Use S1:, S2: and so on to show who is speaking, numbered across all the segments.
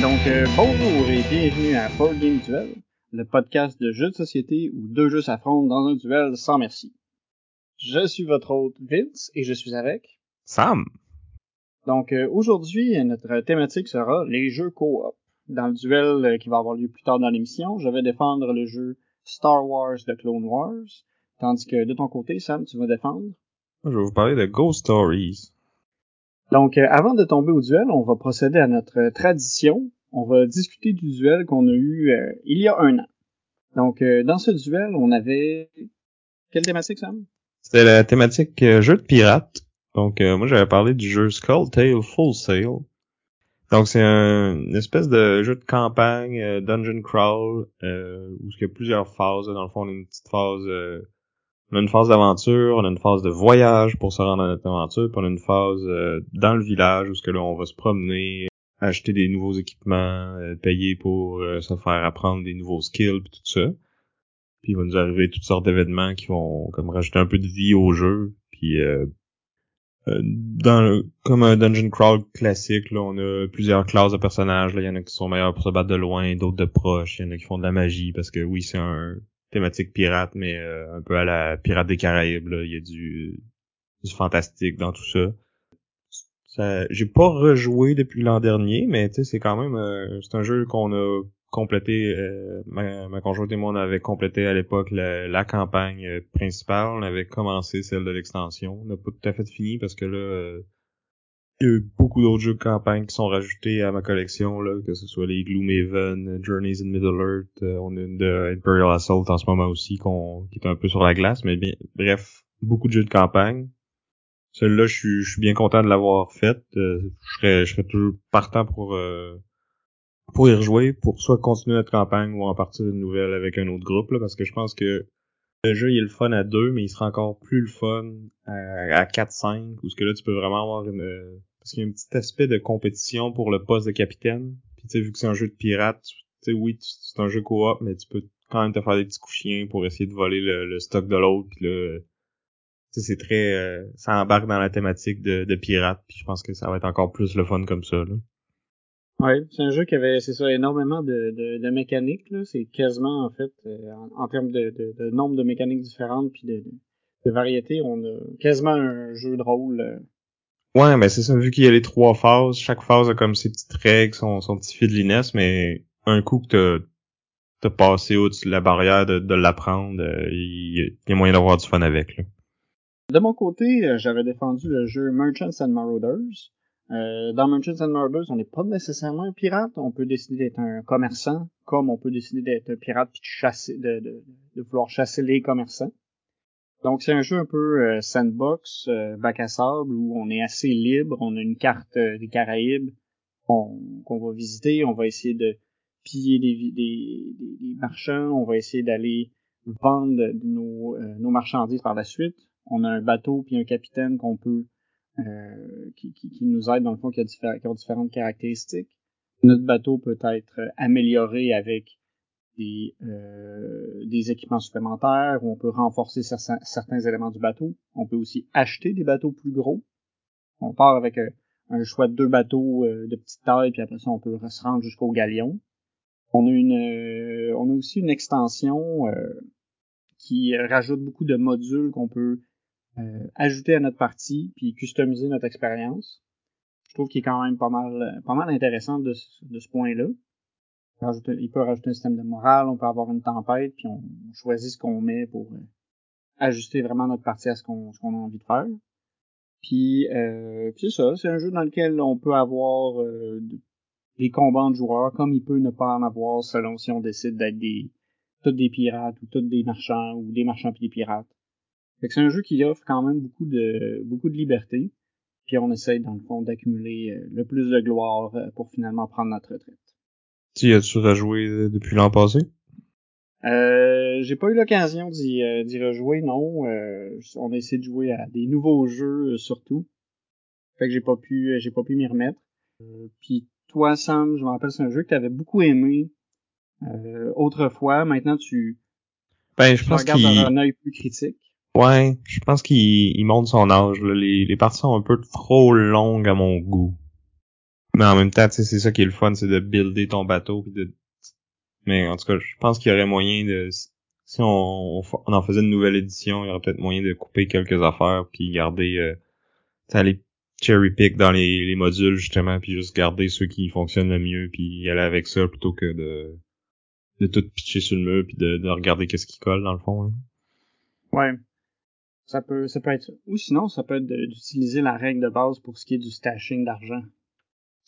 S1: Donc, euh, bonjour et bienvenue à Board Game Duel, le podcast de jeux de société où deux jeux s'affrontent dans un duel sans merci. Je suis votre hôte Vince et je suis avec.
S2: Sam.
S1: Donc, euh, aujourd'hui, notre thématique sera les jeux co-op. Dans le duel euh, qui va avoir lieu plus tard dans l'émission, je vais défendre le jeu Star Wars de Clone Wars, tandis que de ton côté, Sam, tu vas défendre?
S2: Je vais vous parler de Ghost Stories.
S1: Donc, euh, avant de tomber au duel, on va procéder à notre tradition. On va discuter du duel qu'on a eu euh, il y a un an. Donc, euh, dans ce duel, on avait... Quelle thématique, Sam?
S2: C'était la thématique euh, jeu de pirate. Donc euh, moi j'avais parlé du jeu Skull Tale Full Sail. Donc c'est un, une espèce de jeu de campagne, dungeon crawl, où il y a plusieurs phases. Dans le fond, on a une petite phase, on a une phase d'aventure, on a une phase de voyage pour se rendre à notre aventure, puis on a une phase dans le village où ce que là on va se promener, acheter des nouveaux équipements, euh, payer pour euh, se faire apprendre des nouveaux skills puis tout ça. Puis il va nous arriver toutes sortes d'événements qui vont comme rajouter un peu de vie au jeu. Puis euh, euh, dans le- comme un dungeon crawl classique, là, on a plusieurs classes de personnages. Il y en a qui sont meilleurs pour se battre de loin, d'autres de proche. Il y en a qui font de la magie parce que oui, c'est un thématique pirate, mais euh, un peu à la pirate des Caraïbes. Il y a du, du fantastique dans tout ça. Ça- J'ai pas rejoué depuis l'an dernier, mais c'est quand même euh, c'est un jeu qu'on a complété. euh, ma, ma conjointe et moi on avait complété à l'époque la, la campagne euh, principale. On avait commencé celle de l'extension. On n'a pas tout à fait fini parce que là, euh, il y a eu beaucoup d'autres jeux de campagne qui sont rajoutés à ma collection, là, que ce soit les Gloomhaven, Journeys in Middle-earth, euh, on a une de Imperial Assault en ce moment aussi qu'on, qui est un peu sur la glace, mais bien, bref, beaucoup de jeux de campagne. Celui-là, je suis, je suis bien content de l'avoir fait. Euh, je serais, je serais toujours partant pour euh, pour y rejouer, pour soit continuer notre campagne ou en partir une nouvelle avec un autre groupe, là, parce que je pense que le jeu il est le fun à deux, mais il sera encore plus le fun à, à 4-5, où ce que là tu peux vraiment avoir une. Parce qu'il y a un petit aspect de compétition pour le poste de capitaine. Puis tu sais, vu que c'est un jeu de pirate, tu sais, oui, c'est un jeu coop, mais tu peux quand même te faire des petits coups chiens pour essayer de voler le, le stock de l'autre. C'est très. euh, ça embarque dans la thématique de, de pirate, puis je pense que ça va être encore plus le fun comme ça. Là.
S1: Ouais, c'est un jeu qui avait, c'est ça, énormément de, de, de mécaniques, là. C'est quasiment, en fait, euh, en, en termes de, de, de nombre de mécaniques différentes puis de, de, de variété, on a quasiment un jeu de rôle. euh,
S2: Ouais, mais c'est ça, vu qu'il y a les trois phases, chaque phase a comme ses petites règles, son, son petit fil de finesse, mais un coup que t'as, t'as passé au-dessus de la barrière de, de l'apprendre, euh, il, il y a moyen d'avoir du fun avec. Là.
S1: De mon côté, euh, j'avais défendu le jeu Merchants and Marauders. Euh, dans Merchants and Marauders, on n'est pas nécessairement un pirate. On peut décider d'être un commerçant, comme on peut décider d'être un pirate puis de chasser, de, de, de vouloir chasser les commerçants. Donc c'est un jeu un peu euh, sandbox, euh, bac à sable, où on est assez libre. On a une carte euh, des Caraïbes qu'on va visiter. On va essayer de piller des, des, des, marchands. On va essayer d'aller vendre nos, nos marchandises par la suite. On a un bateau puis un capitaine qu'on peut euh, qui, qui, nous aide dans le fond qui a, diffé- qui ont différentes caractéristiques. Notre bateau peut être euh, amélioré avec des, euh, des équipements supplémentaires, ou on peut renforcer certains, éléments du bateau. On peut aussi acheter des bateaux plus gros. On part avec un choix de deux bateaux de petite taille, puis après ça, on peut se rendre jusqu'au galion. On a une, on a aussi une extension qui rajoute beaucoup de modules qu'on peut euh, ajouter à notre partie, puis customiser notre expérience. Je trouve qu'il est quand même pas mal, pas mal intéressant de, de ce point-là. Il peut rajouter un système de morale, on peut avoir une tempête, puis on, choisit ce qu'on met pour euh, ajuster vraiment notre partie à ce qu'on qu'on a envie de faire. Puis, euh, c'est ça, c'est un jeu dans lequel on peut avoir euh, de- des combats de joueurs, comme il peut ne pas en avoir selon si on décide d'être des tous des pirates ou tous des marchands ou des marchands puis des pirates. Fait que c'est un jeu qui offre quand même beaucoup de beaucoup de liberté. Puis on essaye dans le fond d'accumuler euh, le plus de gloire euh, pour finalement prendre notre retraite.
S2: Tu y as-tu rejoué euh, depuis l'an passé?
S1: Euh, j'ai pas eu l'occasion d'y, euh, d'y rejouer, non. Euh, on a essayé de jouer à des nouveaux jeux euh, surtout. Fait que j'ai pas pu j'ai pas pu m'y remettre. Puis toi, Sam, je me rappelle, c'est un jeu que tu avais beaucoup aimé autrefois. Maintenant, tu,
S2: ben, je
S1: tu
S2: pense
S1: regardes
S2: qu'il...
S1: d'un œil plus critique.
S2: Ouais, je pense qu'il il monte son âge. Là. Les, les parties sont un peu trop longues à mon goût. Mais en même temps, c'est ça qui est le fun, c'est de builder ton bateau. Puis de... Mais en tout cas, je pense qu'il y aurait moyen de... Si on, on en faisait une nouvelle édition, il y aurait peut-être moyen de couper quelques affaires, puis garder... Euh, aller cherry pick dans les, les modules, justement, puis juste garder ceux qui fonctionnent le mieux, puis y aller avec ça, plutôt que de de tout pitcher sur le mur, puis de, de regarder qu'est-ce qui colle, dans le fond. Hein.
S1: Ouais. Ça peut, ça peut être ça. Ou sinon, ça peut être d'utiliser la règle de base pour ce qui est du stashing d'argent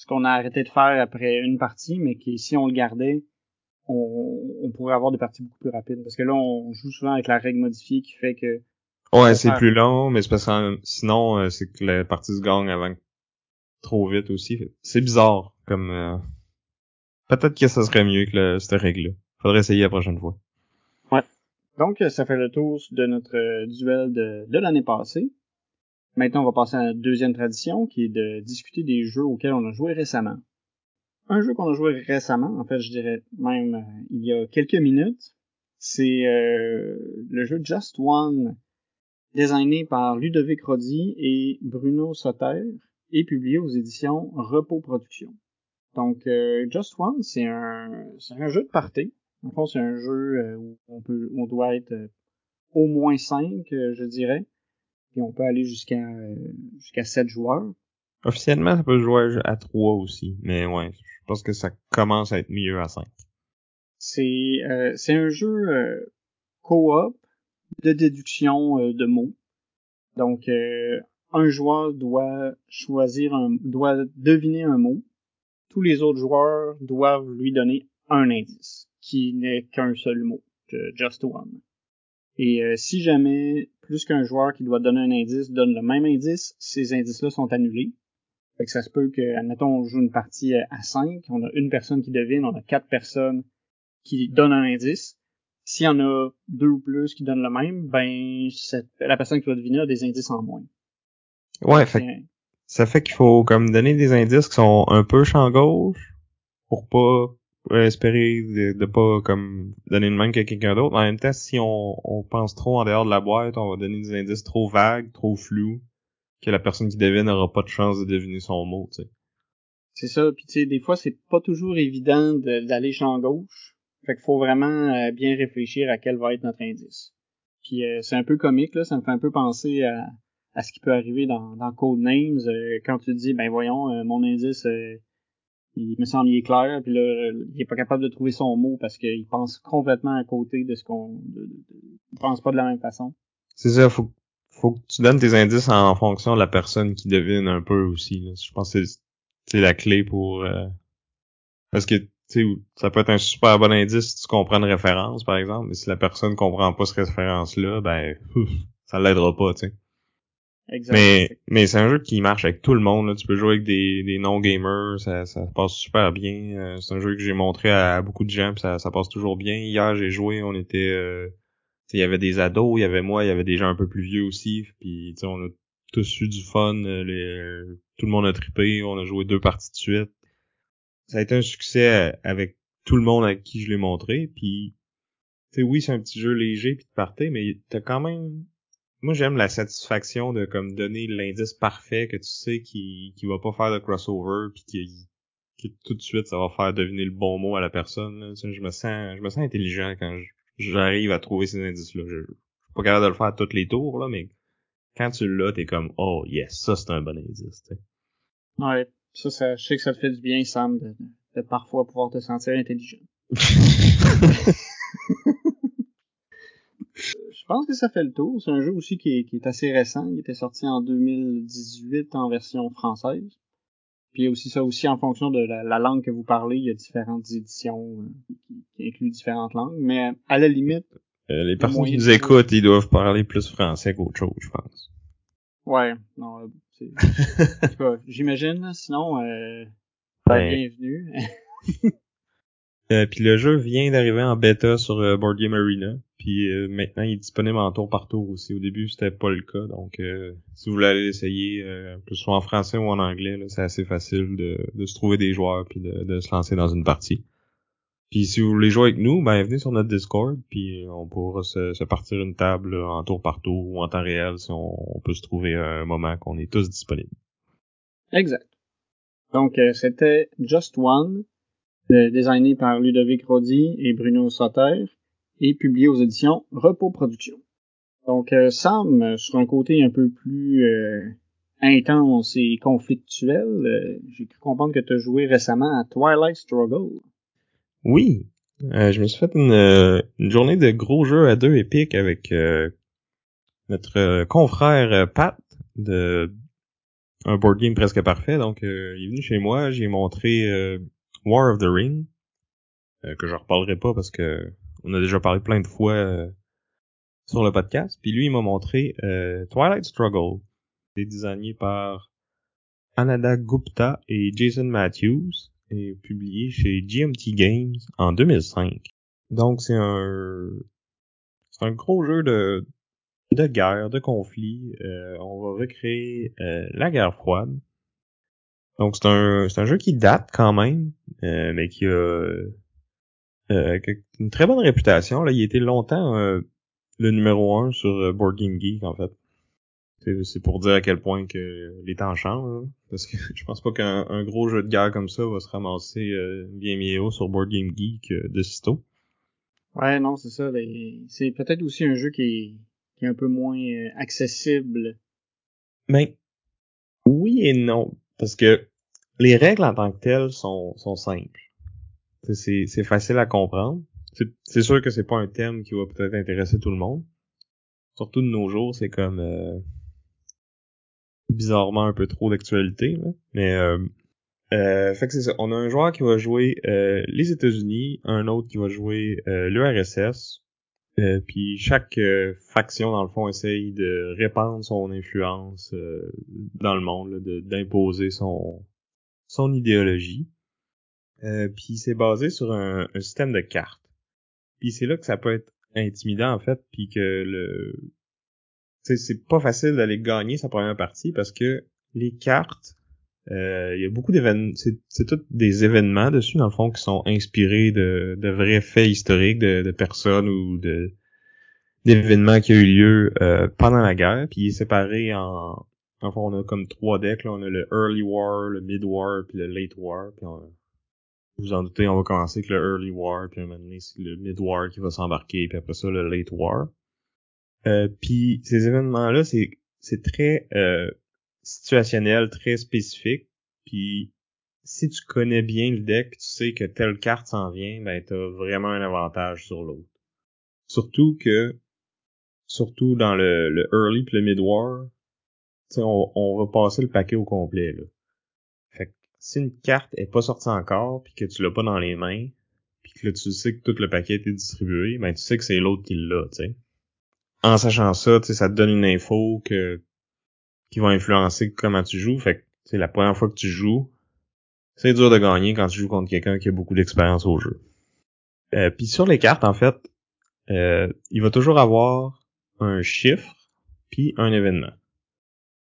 S1: ce qu'on a arrêté de faire après une partie, mais qui, si on le gardait, on, on, pourrait avoir des parties beaucoup plus rapides. Parce que là, on joue souvent avec la règle modifiée qui fait que...
S2: Ouais, c'est plus long, mais c'est parce que sinon, euh, c'est que la partie se gagne avant trop vite aussi. C'est bizarre, comme... Euh... Peut-être que ça serait mieux que le, cette règle-là. Faudrait essayer la prochaine fois.
S1: Donc, ça fait le tour de notre duel de, l'année passée. Maintenant, on va passer à la deuxième tradition, qui est de discuter des jeux auxquels on a joué récemment. Un jeu qu'on a joué récemment, en fait, je dirais même euh, il y a quelques minutes, c'est euh, le jeu Just One, designé par Ludovic Roddy et Bruno Soter, et publié aux éditions Repos Productions. Donc, euh, Just One, c'est un, un jeu de party. En fond, c'est un jeu où on peut, on doit être au moins cinq, je dirais et on peut aller jusqu'à euh, jusqu'à 7 joueurs.
S2: Officiellement, ça peut jouer à 3 aussi, mais ouais, je pense que ça commence à être mieux à 5.
S1: C'est euh, c'est un jeu euh, co-op de déduction euh, de mots. Donc euh, un joueur doit choisir un doit deviner un mot. Tous les autres joueurs doivent lui donner un indice qui n'est qu'un seul mot, just one. Et euh, si jamais plus qu'un joueur qui doit donner un indice donne le même indice, ces indices-là sont annulés. Fait que ça se peut que, admettons, on joue une partie euh, à 5, on a une personne qui devine, on a quatre personnes qui donnent un indice. S'il y en a deux ou plus qui donnent le même, ben la personne qui va deviner a des indices en moins.
S2: Ouais, fait, ça fait qu'il faut comme donner des indices qui sont un peu champ gauche pour pas espérer de, de, pas comme donner une main à quelqu'un d'autre. En même temps, si on, pense trop en dehors de la boîte, on va donner des indices trop vagues, trop flous, que la personne qui devine n'aura pas de chance de deviner son mot, tu sais.
S1: C'est ça, puis tu sais, des fois, c'est pas toujours évident d'aller champ gauche. Fait qu'il faut vraiment euh, bien réfléchir à quel va être notre indice. Puis euh, c'est un peu comique, là, ça me fait un peu penser à, à ce qui peut arriver dans, dans Codenames, euh, quand tu dis, ben voyons, mon indice il me semble il est clair, puis là, il est pas capable de trouver son mot parce qu'il pense complètement à côté de ce qu'on... il pense pas de la même façon.
S2: C'est ça, faut, faut que tu donnes tes indices en fonction de la personne qui devine un peu aussi. Là. Je pense que c'est la clé pour... Euh... Parce que, ça peut être un super bon indice si tu comprends une référence, par exemple, mais si la personne comprend pas cette référence-là, ben, ça l'aidera pas, tu sais. Mais, mais c'est un jeu qui marche avec tout le monde. Là. Tu peux jouer avec des, des non-gamers, ça, ça passe super bien. Euh, c'est un jeu que j'ai montré à, beaucoup de gens, ça, ça passe toujours bien. Hier, j'ai joué, on était... Euh, il y avait des ados, il y avait moi, il y avait des gens un peu plus vieux aussi. Puis on a tous eu du fun. Euh, les, tout le monde a trippé, on a joué deux parties de suite. Ça a été un succès avec tout le monde avec qui je l'ai montré. Puis, tu oui, c'est un petit jeu léger puis de partir, mais t'as quand même moi, j'aime la satisfaction de comme donner l'indice parfait que tu sais qui qui va pas faire de crossover puis qui, qui tout de suite ça va faire deviner le bon mot à la personne. je me sens je me sens intelligent quand j'arrive à trouver ces indices-là. Je, je suis pas capable de le faire à tous les tours là, mais quand tu l'as, t'es comme oh yes, ça c'est un bon indice. T'sais.
S1: Ouais, ça, ça, je sais que ça te fait du bien, Sam, de, de parfois pouvoir te sentir intelligent. Je pense que ça fait le tour. C'est un jeu aussi qui est, qui est, assez récent. Il était sorti en 2018 en version française. Puis il y a aussi ça aussi en fonction de la, la langue que vous parlez. Il y a différentes éditions euh, qui, qui, incluent différentes langues. Mais à la limite...
S2: Euh, les personnes qui nous écoutent, ils doivent parler plus français qu'autre chose, je pense.
S1: Ouais, non, c'est... j'imagine. Sinon, euh, ben... bienvenue.
S2: Euh, puis le jeu vient d'arriver en bêta sur euh, Board Game Arena. Puis euh, maintenant, il est disponible en tour par tour aussi. Au début, c'était pas le cas. Donc, si vous voulez aller l'essayer, que ce soit en français ou en anglais, c'est assez facile de, de, se trouver des joueurs puis de, de, se lancer dans une partie. Puis si vous voulez jouer avec nous, ben venez sur notre Discord, puis on pourra se, se partir une table en tour par tour ou en temps réel si on, on peut se trouver un moment qu'on est tous disponibles.
S1: Exact. Donc, c'était Just One, designé par Ludovic Rodi et Bruno Sauter et publié aux éditions Repos Productions. Donc euh, Sam, euh, sur un côté un peu plus euh, intense et conflictuel, j'ai cru comprendre que tu as joué récemment à Twilight Struggle.
S2: Oui, je me suis fait une, journée de gros jeux à deux épiques avec notre confrère Pat de un board game presque parfait. Donc, il est venu chez moi, j'ai montré War of the Ring, euh, que je reparlerai pas parce que on a déjà parlé plein de fois euh, sur le podcast. Puis lui, il m'a montré euh, Twilight Struggle. C'est designé par Anada Gupta et Jason Matthews et publié chez GMT Games en 2005. Donc c'est un c'est un gros jeu de de guerre, de conflit. on va recréer la guerre froide donc c'est un, c'est un jeu qui date quand même, euh, mais qui a euh, une très bonne réputation. Là. Il été longtemps euh, le numéro un sur Board Game Geek en fait. C'est pour dire à quel point que les temps changent. parce que je pense pas qu'un gros jeu de guerre comme ça va se ramasser bien mieux haut sur Board Game Geek de sitôt.
S1: Ouais, non, c'est ça. C'est peut-être aussi un jeu qui est, qui est un peu moins accessible.
S2: Mais oui et non. Parce que les règles en tant que telles sont, sont simples. C'est facile à comprendre. C'est sûr que c'est pas un thème qui va peut-être intéresser tout le monde. Surtout de nos jours, c'est comme euh, bizarrement un peu trop d'actualité. Mais euh, euh, fait que c'est ça. On a un joueur qui va jouer euh, les États-Unis, un autre qui va jouer l'URSS. puis chaque faction, dans le fond, essaye de répandre son influence dans le monde, d'imposer son, son idéologie. Euh, puis c'est basé sur un, système de cartes. Puis c'est là que ça peut être intimidant en fait, puis que le c'est pas facile d'aller gagner sa première partie parce que les cartes, euh, il y a beaucoup d'événements, c'est tous des événements dessus dans le fond qui sont inspirés de, de vrais faits historiques de, de personnes ou de d'événements qui ont eu lieu euh, pendant la guerre, puis il est séparé en, Enfin, on a comme trois decks. Là. On a le Early War, le Mid War, puis le Late War. Puis on... Vous en doutez, on va commencer avec le Early War, puis un moment donné, c'est le Mid War qui va s'embarquer, puis après ça, le Late War. Euh, puis ces événements-là, c'est, c'est très euh, situationnel, très spécifique. Puis si tu connais bien le deck, tu sais que telle carte s'en vient, ben t'as vraiment un avantage sur l'autre. Surtout que, surtout dans le, le Early puis le Mid War, on, on, va passer le paquet au complet. Là. Si une carte est pas sortie encore, puis que tu l'as pas dans les mains, puis que là, tu sais que tout le paquet est distribué, ben tu sais que c'est l'autre qui l'a, tu sais. En sachant ça, tu ça te donne une info que qui va influencer comment tu joues. Fait que c'est la première fois que tu joues, c'est dur de gagner quand tu joues contre quelqu'un qui a beaucoup d'expérience au jeu. Euh, puis sur les cartes, en fait, euh, il va toujours avoir un chiffre puis un événement.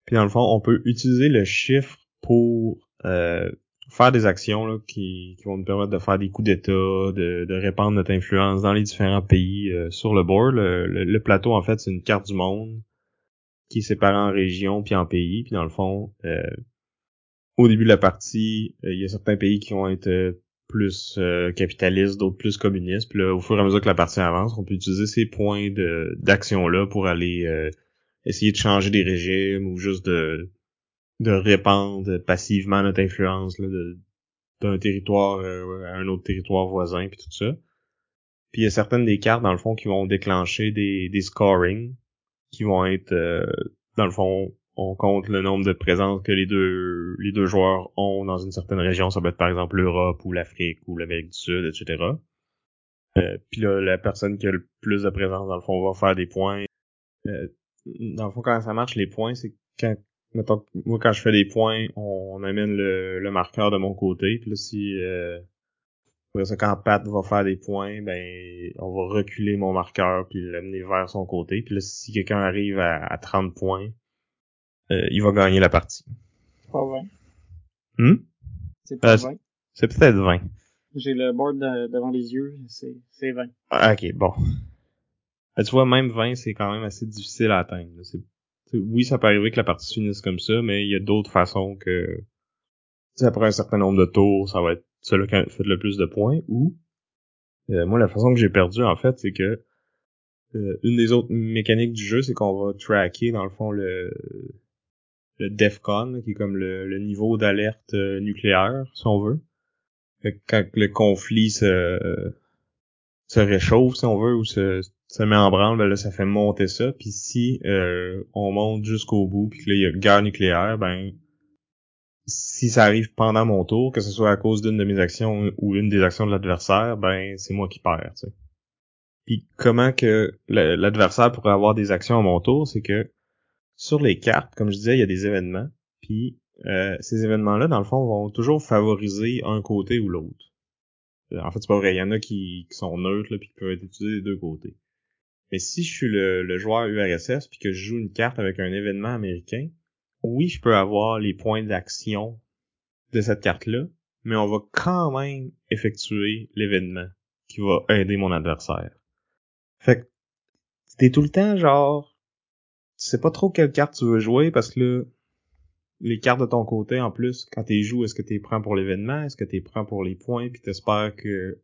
S2: Puis dans le fond, on peut utiliser le chiffre pour euh, faire des actions là, qui, qui, vont nous permettre de faire des coups d'État, de, de, répandre notre influence dans les différents pays euh, sur le board. Le, plateau, en fait, c'est une carte du monde qui est séparée en régions puis en pays. Puis dans le fond, euh, au début de la partie, il y a certains pays qui vont être plus capitalistes, d'autres plus communistes. Puis là, au fur et à mesure que la partie avance, on peut utiliser ces points d'action-là pour aller essayer de changer des régimes ou juste de de répandre passivement notre influence d'un territoire euh, à un autre territoire voisin puis tout ça. Puis il y a certaines des cartes dans le fond qui vont déclencher des des scoring qui vont être euh, dans le fond on compte le nombre de présences que les deux les deux joueurs ont dans une certaine région, ça peut être par exemple l'Europe ou l'Afrique ou l'Amérique du Sud, etc. Euh, puis là, la personne qui a le plus de présence dans le fond va faire des points. Euh, dans le fond, quand ça marche, les points, c'est quand, mettons, moi, quand je fais des points, on, amène le, le, marqueur de mon côté. Puis là, si, euh, quand Pat va faire des points, ben on va reculer mon marqueur puis l'amener vers son côté. Puis là, si quelqu'un arrive à, 30 points, euh, il va gagner la partie.
S1: C'est pas 20.
S2: Hmm?
S1: C'est pas 20.
S2: C'est peut-être 20.
S1: J'ai le board devant les yeux, c'est 20.
S2: Ah, ok, bon. Ben, tu vois, même 20, c'est quand même assez difficile à atteindre. Oui, ça peut arriver que la partie finisse comme ça, mais il y a d'autres façons que après un certain nombre de tours, ça va être celui qui a fait le plus de points, ou euh, moi la façon que j'ai perdu en fait, c'est que euh, une des autres mécaniques du jeu, c'est qu'on va tracker dans le fond le le DEFCON, qui est comme le, niveau d'alerte euh, nucléaire, si on veut. quand le conflit se se réchauffe, si on veut, ou se, se met en branle, ben là, ça fait monter ça. Puis si on monte jusqu'au bout, puis que là, il y a guerre nucléaire, ben si ça arrive pendant mon tour, que ce soit à cause d'une de mes actions ou une des actions de l'adversaire, ben c'est moi qui perds. Tu sais. Puis comment que l'adversaire pourrait avoir des actions à mon tour, c'est que sur les cartes, comme je disais, il y a des événements. Puis euh, ces événements-là, dans le fond, vont toujours favoriser un côté ou l'autre. Euh, en fait, c'est pas vrai. Il y en a qui, sont neutres là, puis qui peuvent être utilisés des deux côtés. Mais si je suis le, le joueur URSS puis que je joue une carte avec un événement américain, oui, je peux avoir les points d'action de cette carte-là, mais on va quand même effectuer l'événement qui va aider mon adversaire. Fait que t'es tout le temps genre, tu sais pas trop quelle carte tu veux jouer parce que là, les cartes de ton côté, en plus, quand t'es joues, est-ce que t'es prêt pour l'événement, est-ce que t'es prêt pour les points, puis t'espères que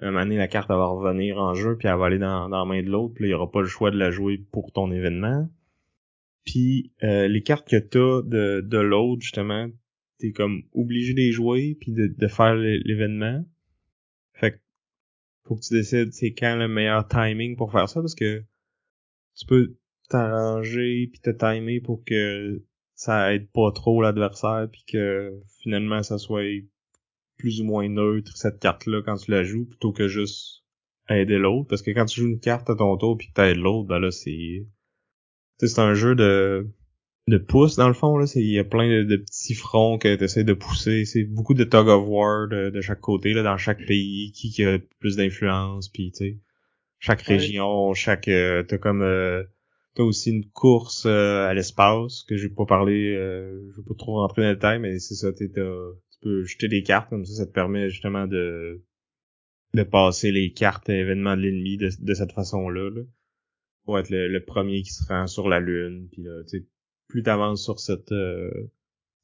S2: un moment donné, la carte va revenir en jeu, puis elle va aller dans, dans la main de l'autre, puis il y aura pas le choix de la jouer pour ton événement. Puis euh, les cartes que t'as de, de l'autre, justement, t'es comme obligé de les jouer puis de, de faire l'événement. Fait que faut que tu décides c'est quand le meilleur timing pour faire ça parce que tu peux t'arranger puis te timer pour que ça aide pas trop l'adversaire puis que finalement ça soit plus ou moins neutre cette carte là quand tu la joues plutôt que juste aider l'autre. Parce que quand tu joues une carte à ton tour puis que t'aides l'autre ben là c'est c'est un jeu de de pouce dans le fond là. Il y a plein de, petits fronts que tu essaies de pousser. C'est beaucoup de tug of war de, chaque côté là dans chaque pays qui, qui a plus d'influence puis tu sais chaque région chaque euh, t'as comme euh, t'as aussi une course euh, à l'espace que j'ai pas parlé euh, je vais pas trop rentrer dans le détail mais c'est ça tu peux jeter des cartes comme ça ça te permet justement de de passer les cartes événements de l'ennemi de, cette façon là, pour être le, premier qui se rend sur la lune. Puis là, plus t'avances sur cette euh,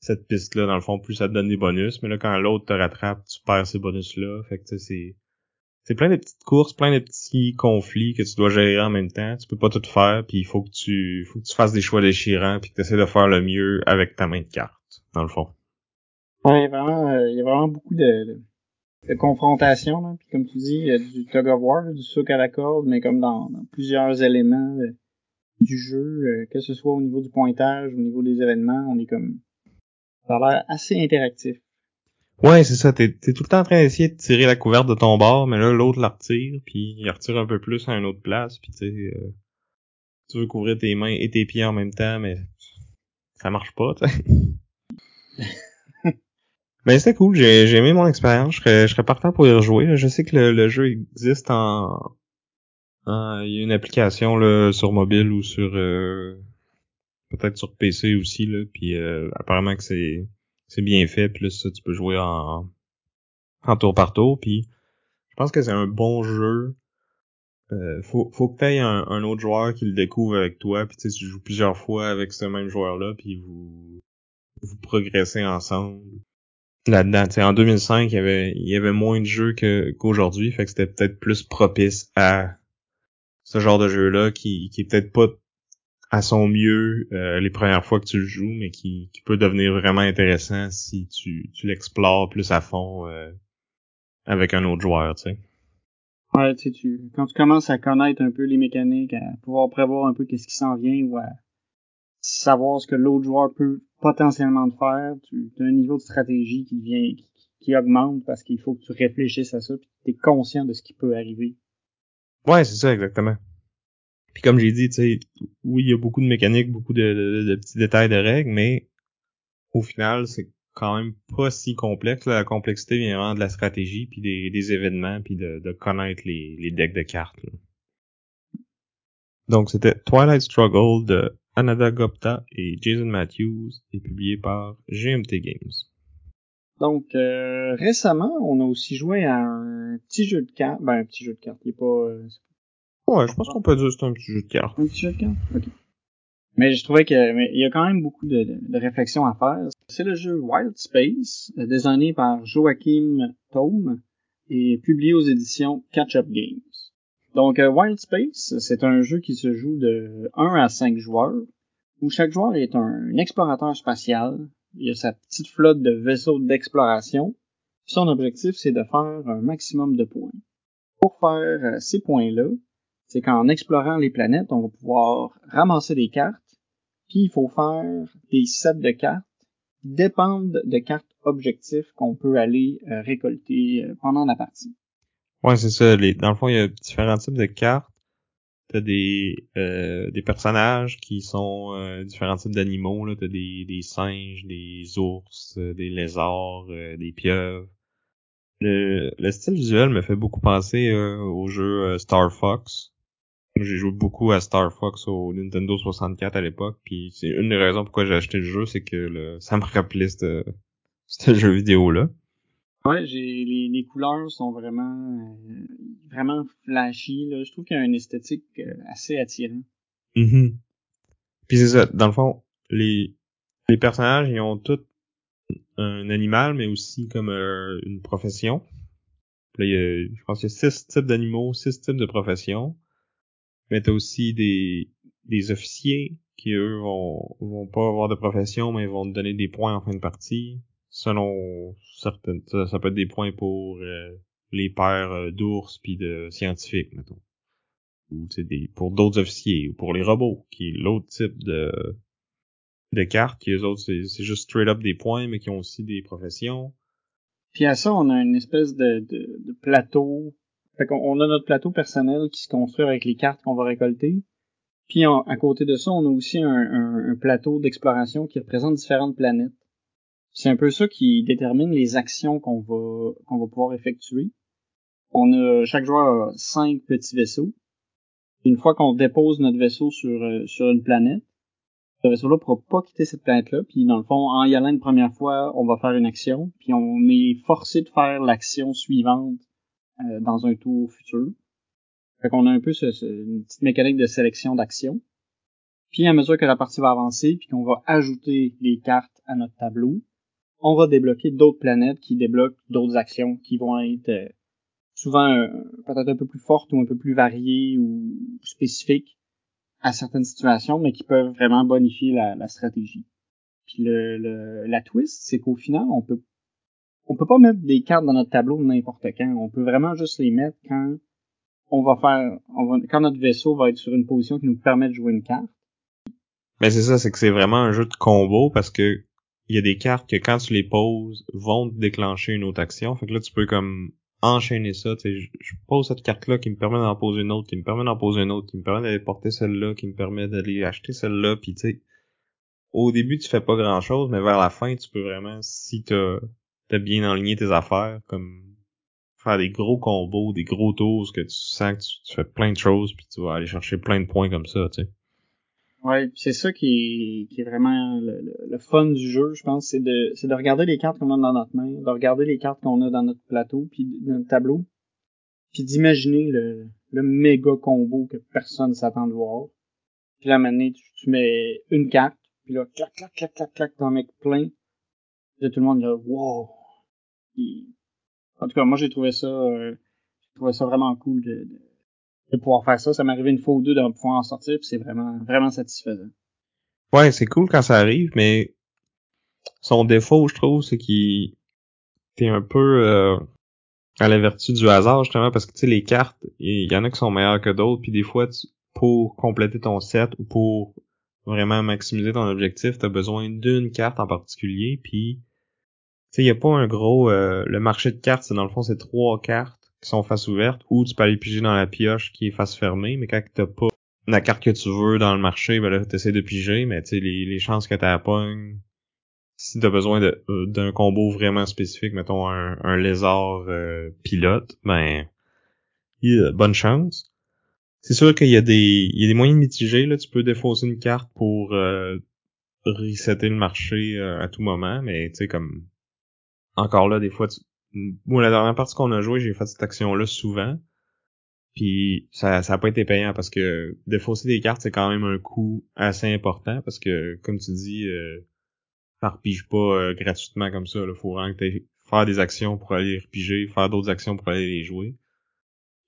S2: cette piste-là, dans le fond, plus ça te donne des bonus. Mais là, quand l'autre te rattrape, tu perds ces bonus-là. Fait que c'est. C'est plein de petites courses, plein de petits conflits que tu dois gérer en même temps. Tu peux pas tout faire, puis il faut que tu faut que tu fasses des choix déchirants, puis que tu essaies de faire le mieux avec ta main de carte, dans le fond.
S1: Ouais, vraiment, euh, il y a vraiment beaucoup de, de confrontation. Là. Puis comme tu dis, du tug of war, du souk à la corde, mais comme dans, plusieurs éléments euh, du jeu, euh, que ce soit au niveau du pointage, au niveau des événements, on est comme... Ça a l'air assez interactif.
S2: Ouais, c'est ça. T'es, tout le temps en train d'essayer de tirer la couverte de ton bord, mais là, l'autre la retire, puis il retire un peu plus à une autre place, puis tu sais... Euh, tu veux couvrir tes mains et tes pieds en même temps, mais ça marche pas, tu Ben c'était cool, j'ai, j'ai aimé mon expérience, je serais, je serais partant pour y rejouer. Je sais que le, jeu existe en, il y a une application là, sur mobile ou sur euh, peut-être sur PC aussi là, puis euh, apparemment que c'est c'est bien fait, puis là ça tu peux jouer en en tour par tour, puis je pense que c'est un bon jeu. Euh, faut faut que tu un, un autre joueur qui le découvre avec toi, puis tu sais tu joues plusieurs fois avec ce même joueur là, puis vous vous progressez ensemble là-dedans. en 2005, il y avait il y avait moins de jeux qu'aujourd'hui, fait que c'était peut-être plus propice à ce genre de jeu-là qui qui est peut-être pas à son mieux euh, les premières fois que tu le joues, mais qui, peut devenir vraiment intéressant si tu, tu l'explores plus à fond euh, avec un autre joueur, tu sais.
S1: Ouais, tu, quand tu commences à connaître un peu les mécaniques, à pouvoir prévoir un peu qu'est-ce qui s'en vient ou à savoir ce que l'autre joueur peut potentiellement te faire, tu as un niveau de stratégie qui devient qui, augmente parce qu'il faut que tu réfléchisses à ça puis tu es conscient de ce qui peut arriver.
S2: Ouais, c'est ça exactement. Puis comme j'ai dit, tu sais, oui, il y a beaucoup de mécaniques, beaucoup de, petits détails de règles, mais au final, c'est quand même pas si complexe. La complexité vient vraiment de la stratégie, puis des, des événements, puis de, de connaître les, les decks de cartes. Donc c'était Twilight Struggle de Anada Gupta et Jason Matthews et publié par GMT Games.
S1: Donc euh, récemment, on a aussi joué à un petit jeu de cartes. Ben un petit jeu de cartes, il est pas. Euh,
S2: ouais, je pense qu'on peut dire que c'est un petit jeu de cartes.
S1: Un petit jeu de cartes, ok. Mais je trouvais qu'il y a quand même beaucoup de, de, réflexion à faire. C'est le jeu Wild Space, euh, designé par Joachim Thome et publié aux éditions Catch Up Games. Donc euh, Wild Space, c'est un jeu qui se joue de 1 à 5 joueurs, où chaque joueur est un explorateur spatial. Il a sa petite flotte de vaisseaux d'exploration. Son objectif, c'est de faire un maximum de points. Pour faire euh, ces points-là, c'est qu'en explorant les planètes, on va pouvoir ramasser des cartes puis il faut faire des sets de cartes qui dépendent de cartes objectifs qu'on peut aller euh, récolter pendant la partie.
S2: Ouais, c'est ça. Dans le fond, il y a différents types de cartes. T'as des euh, des personnages qui sont différents types d'animaux. Là, t'as des, des singes, des ours, des lézards, des pieuvres. Le, le style visuel me fait beaucoup penser au jeu Star Fox j'ai joué beaucoup à Star Fox au Nintendo 64 à l'époque, puis c'est une des raisons pourquoi j'ai acheté le jeu, c'est que le, ça me rappelait ce, ce jeu vidéo-là.
S1: Ouais, j'ai les, les couleurs sont vraiment euh, vraiment flashy. Là. Je trouve qu'il y a une esthétique euh, assez attirante.
S2: Mm Puis c'est ça, dans le fond, les les personnages ils ont tous un animal, mais aussi comme euh, une profession. Là, il y a, je pense qu'il y a six types d'animaux, six types de professions mais t'as aussi des, des officiers qui eux vont, vont pas avoir de profession, mais vont te donner des points en fin de partie. Selon certaines, ça, peut être des points pour euh, les pères euh, d'ours puis de scientifiques, mettons. Ou des, pour d'autres officiers, ou pour les robots, qui est l'autre type de, de cartes, qui eux autres, c'est juste straight up des points, mais qui ont aussi des professions.
S1: Puis à ça, on a une espèce de, de, de plateau fait qu'on on a notre plateau personnel qui se construit avec les cartes qu'on va récolter. Puis à côté de ça, on a aussi un, un, plateau d'exploration qui représente différentes planètes. C'est un peu ça qui détermine les actions qu'on va qu'on va pouvoir effectuer. On a chaque joueur a cinq petits vaisseaux. Une fois qu'on dépose notre vaisseau sur euh, sur une planète, ce vaisseau-là pourra pas quitter cette planète-là. Puis dans le fond, en y allant une première fois, on va faire une action. Puis on est forcé de faire l'action suivante euh, dans un tour futur. Fait qu'on a un peu ce, une petite mécanique de sélection d'action. Puis à mesure que la partie va avancer, puis qu'on va ajouter les cartes à notre tableau, on va débloquer d'autres planètes qui débloquent d'autres actions qui vont être euh, souvent euh, peut-être un peu plus fortes ou un peu plus variées ou spécifiques à certaines situations, mais qui peuvent vraiment bonifier la, stratégie. Puis le, la twist, c'est qu'au final, on peut on peut pas mettre des cartes dans notre tableau n'importe quand. On peut vraiment juste les mettre quand on va faire, quand notre vaisseau va être sur une position qui nous permet de jouer une carte.
S2: Mais c'est ça, c'est que c'est vraiment un jeu de combo parce que il y a des cartes que quand tu les poses vont déclencher une autre action. Fait que là tu peux comme enchaîner ça. Sais, je, pose cette carte-là qui me permet d'en poser une autre, qui me permet d'en poser une autre, qui me permet d'aller porter celle-là, qui me permet d'aller acheter celle-là. Puis tu sais, au début tu fais pas grand-chose, mais vers la fin tu peux vraiment, si t'as de bien enligner tes affaires, comme faire des gros combos, des gros tours, que tu sens que tu, fais plein de choses, puis tu vas aller chercher plein de points comme ça, tu sais.
S1: Ouais, c'est ça qui est, qui est vraiment le, fun du jeu, je pense, c'est de, c'est de regarder les cartes qu'on a dans notre main, de regarder les cartes qu'on a dans notre plateau, puis notre tableau, puis d'imaginer le, le méga combo que personne s'attend de voir. Puis là, maintenant, tu, tu mets une carte, puis là, clac, clac, clac, clac, clac, t'en mets plein, tout le monde là, wow. En tout cas, moi j'ai trouvé ça, euh, j'ai trouvé ça vraiment cool de, de, pouvoir faire ça. Ça m'est arrivé une fois ou deux de pouvoir en sortir, puis c'est vraiment, vraiment satisfaisant.
S2: Ouais, c'est cool quand ça arrive, mais son défaut, je trouve, c'est qu'il t'es un peu euh, à la vertu du hasard justement parce que tu sais les cartes, il y en a qui sont meilleures que d'autres, puis des fois pour compléter ton set ou pour vraiment maximiser ton objectif, t'as besoin d'une carte en particulier, puis tu sais, il y a pas un gros euh, le marché de cartes, c'est dans le fond c'est trois cartes qui sont face ouverte ou tu peux aller piger dans la pioche qui est face fermée, mais quand t'as pas la carte que tu veux dans le marché, ben là t'essaies de piger, mais tu les, les chances que t'as la pogne si t'as besoin de, euh, d'un combo vraiment spécifique, mettons un, un lézard euh, pilote, ben bonne chance. C'est sûr qu'il y a des il y a des moyens mitigés là, tu peux défausser une carte pour euh, resetter le marché euh, à tout moment, mais tu sais comme encore là des fois tu... moi la dernière partie qu'on a joué, j'ai fait cette action là souvent. Puis ça ça a pas été payant parce que défausser des cartes c'est quand même un coût assez important parce que comme tu dis euh, pige pas euh, gratuitement comme ça, il faut vraiment que faire des actions pour aller les repiger, faire d'autres actions pour aller les jouer.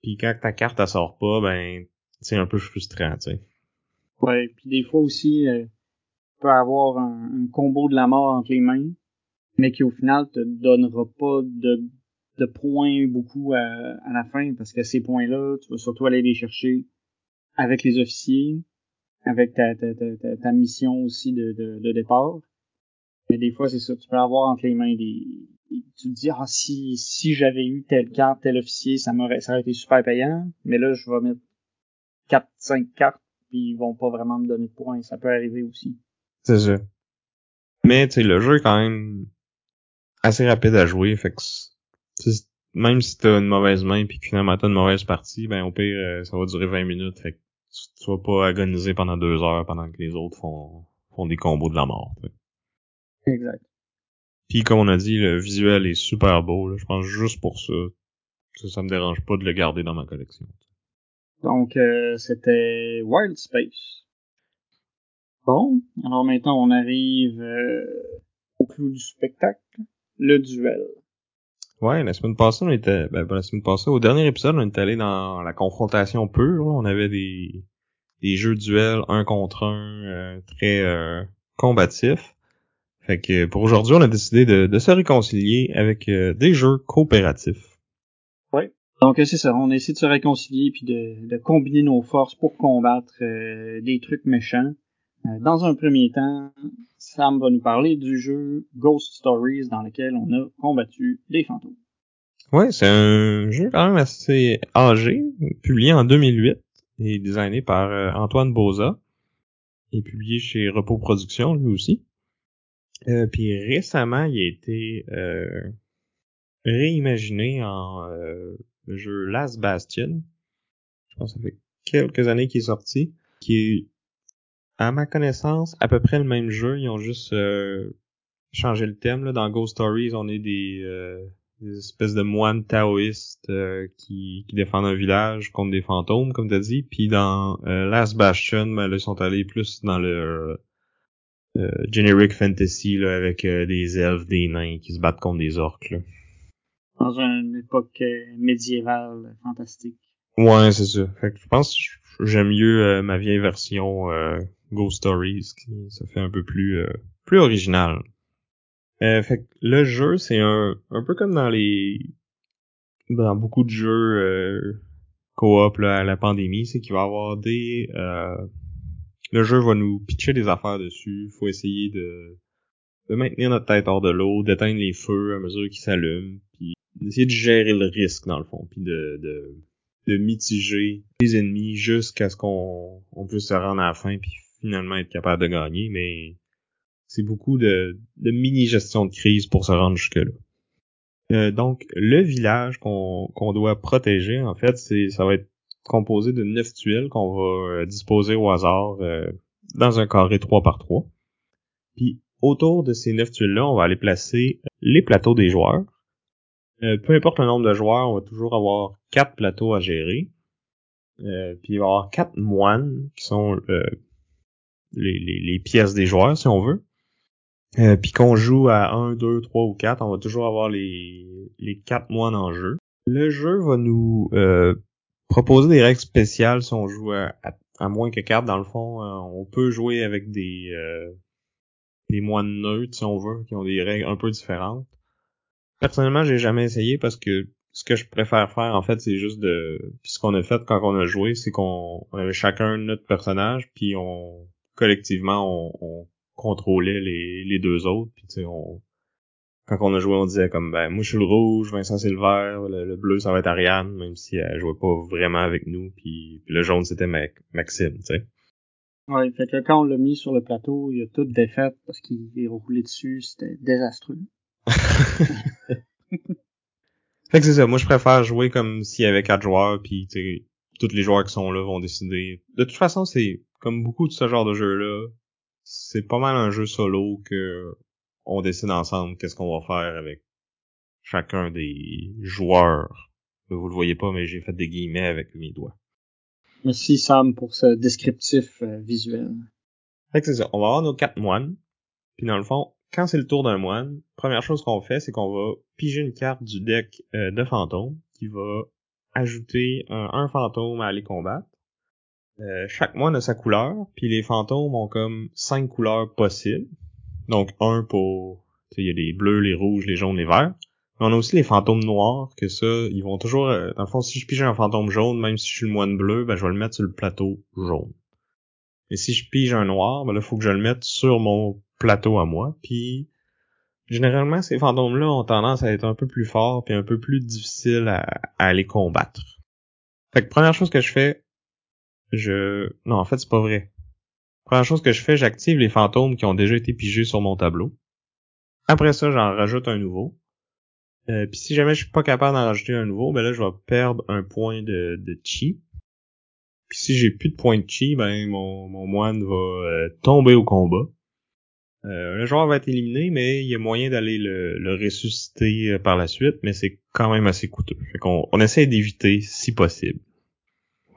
S2: Puis quand ta carte elle sort pas, ben c'est un peu frustrant, tu sais.
S1: Ouais, puis des fois aussi, euh, tu peux avoir un, combo de la mort entre les mains, mais qui au final te donnera pas de, de points beaucoup à, à la fin, parce que ces points-là, tu vas surtout aller les chercher avec les officiers, avec ta, ta, ta, ta mission aussi de, de, de départ. Mais des fois, c'est ça, tu peux avoir entre les mains des, tu te dis, ah, si, si j'avais eu telle carte, tel officier, ça m'aurait, ça aurait été super payant. Mais là, je vais mettre 4, 5 cartes, puis ils vont pas vraiment me donner de points. Ça peut arriver aussi.
S2: C'est ça. Mais, tu sais, le jeu quand même assez rapide à jouer, fait que, même si t'as une mauvaise main puis que finalement t'as une mauvaise partie, ben, au pire, euh, ça va durer 20 minutes, fait que tu, vas pas agoniser pendant deux heures pendant que les autres font, font des combos de la mort.
S1: Exact.
S2: Puis comme on a dit, le visuel est super beau. Je pense juste pour ça, ça, ça me dérange pas de le garder dans ma collection.
S1: Donc euh, c'était Wild Space. Bon, alors maintenant on arrive euh, au clou du spectacle, le duel.
S2: Ouais, la semaine passée, on était, ben, la semaine passée, au dernier épisode, on était allé dans la confrontation pure. On avait des, des jeux de duel un contre un euh, très euh, combatifs. Fait que pour aujourd'hui, on a décidé de, se réconcilier avec euh, des jeux coopératifs.
S1: Oui. Donc c'est ça, on a essayé de se réconcilier puis de, combiner nos forces pour combattre euh, des trucs méchants. Euh, dans un premier temps, Sam va nous parler du jeu Ghost Stories dans lequel on a combattu des fantômes.
S2: Ouais, c'est un jeu quand même assez âgé, publié en 2008 et designé par Antoine Boza et publié chez Repos Productions lui aussi. Euh, puis récemment, il a été euh, réimaginé en euh, le jeu Last Bastion. Je pense que ça fait quelques années qu'il est sorti. Qui est, à ma connaissance, à peu près le même jeu. Ils ont juste euh, changé le thème. Là. Dans Ghost Stories, on est des, des espèces de moines taoïstes qui, qui défendent un village contre des fantômes, comme tu as dit. Puis dans Last Bastion, ben, là, ils sont allés plus dans le euh, generic fantasy là, avec euh, des elfes, des nains qui se battent contre des orques. Là.
S1: Dans une époque euh, médiévale fantastique.
S2: Ouais, c'est ça. Fait que je pense que j'aime mieux ma vieille version Ghost Stories, qui ça fait un peu plus plus original. fait que le jeu, c'est un, un peu comme dans les dans beaucoup de jeux coop à la pandémie, c'est qu'il va y avoir des le jeu va nous pitcher des affaires dessus. Faut essayer de, de maintenir notre tête hors de l'eau, d'éteindre les feux à mesure qu'ils s'allument, puis d'essayer de gérer le risque dans le fond, puis de, de, de mitiger les ennemis jusqu'à ce qu'on on puisse se rendre à la fin, puis finalement être capable de gagner. Mais c'est beaucoup de, de mini-gestion de crise pour se rendre jusque-là. Euh, donc, le village qu'on doit protéger, en fait, c'est ça va être composé de neuf tuiles qu'on va euh, disposer au hasard euh, dans un carré 3 par 3. Puis autour de ces neuf tuiles-là, on va aller placer les plateaux des joueurs. Euh, peu importe le nombre de joueurs, on va toujours avoir quatre plateaux à gérer. puis il va y avoir quatre moines qui sont les, les, pièces des joueurs, si on veut. puis qu'on joue à 1, 2, 3 ou 4, on va toujours avoir les, les quatre moines en jeu. Le jeu va nous proposer des règles spéciales si on joue à, moins que quatre dans le fond. Euh, on peut jouer avec des euh, des moines neutres si on veut, qui ont des règles un peu différentes. Personnellement, j'ai jamais essayé parce que ce que je préfère faire en fait, c'est juste de ce qu'on a fait quand on a joué, c'est qu'on avait chacun notre personnage, puis on collectivement on, on contrôlait les, les deux autres, puis on quand on a joué, on disait comme ben moi je suis le rouge, Vincent c'est le vert, le, bleu ça va être Ariane, même si elle jouait pas vraiment avec nous, puis, le jaune c'était Maxime, tu sais.
S1: Ouais, fait que quand on l'a mis sur le plateau, il a tout défait parce qu'il est roulé dessus, c'était désastreux.
S2: fait que c'est ça, moi je préfère jouer comme s'il y avait quatre joueurs, puis tous les joueurs qui sont là vont décider. De toute façon, c'est comme beaucoup de ce genre de jeu-là, c'est pas mal un jeu solo que on décide ensemble qu'est-ce qu'on va faire avec chacun des joueurs. Vous le voyez pas, mais j'ai fait des guillemets avec mes doigts.
S1: Merci Sam pour ce descriptif euh, visuel.
S2: Fait que c'est ça. On va avoir nos quatre moines. Puis dans le fond, quand c'est le tour d'un moine, première chose qu'on fait, c'est qu'on va piger une carte du deck euh, de fantômes qui va ajouter un, fantôme à aller combattre. Euh, chaque moine a sa couleur, puis les fantômes ont comme cinq couleurs possibles. Donc un pour... Il y a les bleus, les rouges, les jaunes, les verts. On a aussi les fantômes noirs, que ça, ils vont toujours... Euh, dans le fond, si je pige un fantôme jaune, même si je suis le moine bleu, ben je vais le mettre sur le plateau jaune. Et si je pige un noir, ben là, faut que je le mette sur mon plateau à moi. Puis généralement, ces fantômes-là ont tendance à être un peu plus forts puis un peu plus difficiles à, à aller combattre. Fait que première chose que je fais, je... Non, en fait, c'est pas vrai. Première chose que je fais, j'active les fantômes qui ont déjà été pigés sur mon tableau. Après ça, j'en rajoute un nouveau. Euh, puis si jamais je suis pas capable d'en rajouter un nouveau, ben là je vais perdre un point de, de chi. Puis si j'ai plus de points de chi, ben mon, mon moine va euh, tomber au combat. Euh, le joueur va être éliminé, mais il y a moyen d'aller le, le, ressusciter euh, par la suite, mais c'est quand même assez coûteux. Fait qu'on on essaie d'éviter si possible.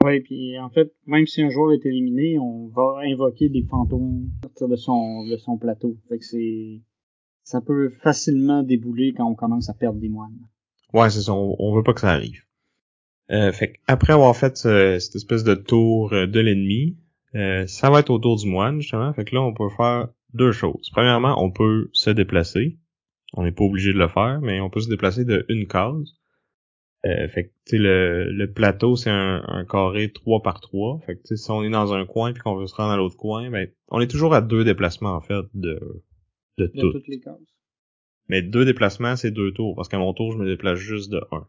S1: Oui, puis en fait, même si un joueur est éliminé, on va invoquer des fantômes à partir de son, de son plateau. Fait que c'est ça peut facilement débouler quand on commence à perdre des moines.
S2: Ouais, c'est ça. On, veut pas que ça arrive. Euh, fait après avoir fait cette espèce de tour euh, de l'ennemi, euh, ça va être au tour du moine, justement. Fait que là, on peut faire deux choses. Premièrement, on peut se déplacer. On n'est pas obligé de le faire, mais on peut se déplacer de une case. Euh, fait que le, le plateau, c'est un, carré 3 par 3. Fait que si on est dans un coin puis qu'on veut se rendre à l'autre coin, ben on est toujours à deux déplacements en fait de, de, toutes les cases. Mais deux déplacements, c'est deux tours, parce qu'à mon tour, je me déplace juste de un.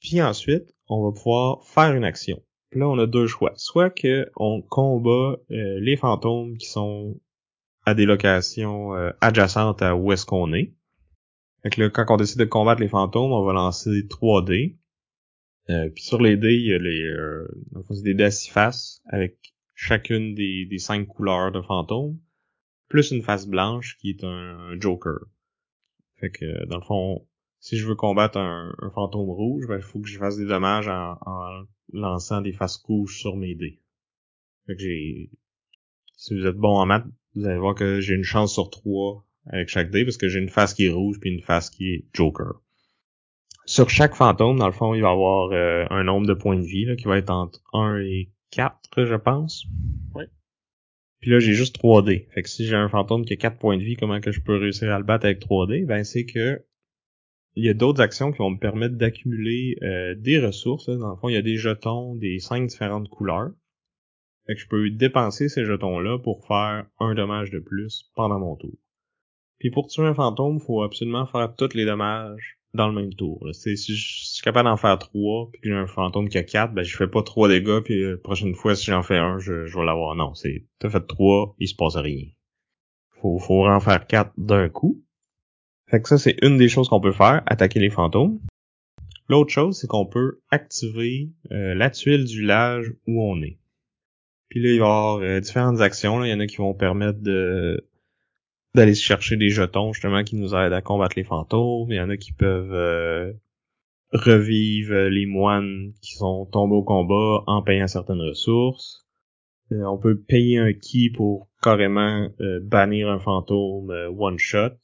S2: Puis ensuite, on va pouvoir faire une action. Puis là, on a deux choix. Soit que on combat euh, les fantômes qui sont à des locations euh, adjacentes à où est-ce qu'on est. Fait que là, quand on décide de combattre les fantômes, on va lancer 3 dés. Euh, puis sur les dés, il y a les, euh, des dés à six faces avec chacune des, des cinq couleurs de fantômes plus une face blanche qui est un, Joker. Fait que dans le fond, si je veux combattre un, fantôme rouge, ben il faut que je fasse des dommages en, lançant des faces rouges sur mes dés. Fait que j'ai si vous êtes bon en maths, vous allez voir que j'ai une chance sur trois avec chaque dé parce que j'ai une face qui est rouge puis une face qui est Joker. Sur chaque fantôme, dans le fond, il va y avoir euh, un nombre de points de vie là, qui va être entre 1 et 4, je pense.
S1: Ouais.
S2: Puis là, j'ai juste 3D. Fait que si j'ai un fantôme qui a 4 points de vie, comment que je peux réussir à le battre avec 3D? Ben, c'est que il y a d'autres actions qui vont me permettre d'accumuler euh, des ressources. Dans le fond, il y a des jetons des 5 différentes couleurs. Fait que je peux dépenser ces jetons-là pour faire un dommage de plus pendant mon tour. Puis pour tuer un fantôme, faut absolument faire tous les dommages dans le même tour. Si je suis capable d'en faire trois, puis j'ai un fantôme qui a quatre, ben je fais pas trois dégâts, puis la prochaine fois, si j'en fais un, je, je vais l'avoir. Non, c'est t'as fait trois, il se passe rien. Faut, faut en faire quatre d'un coup. Fait que ça, c'est une des choses qu'on peut faire, attaquer les fantômes. L'autre chose, c'est qu'on peut activer euh, la tuile du village où on est. Puis là, il va y avoir euh, différentes actions. Là. Il y en a qui vont permettre de d'aller chercher des jetons justement qui nous aident à combattre les fantômes. Il y en a qui peuvent euh, revivre les moines qui sont tombés au combat en payant certaines ressources. Euh, on peut payer un key pour carrément euh, bannir un fantôme one shot.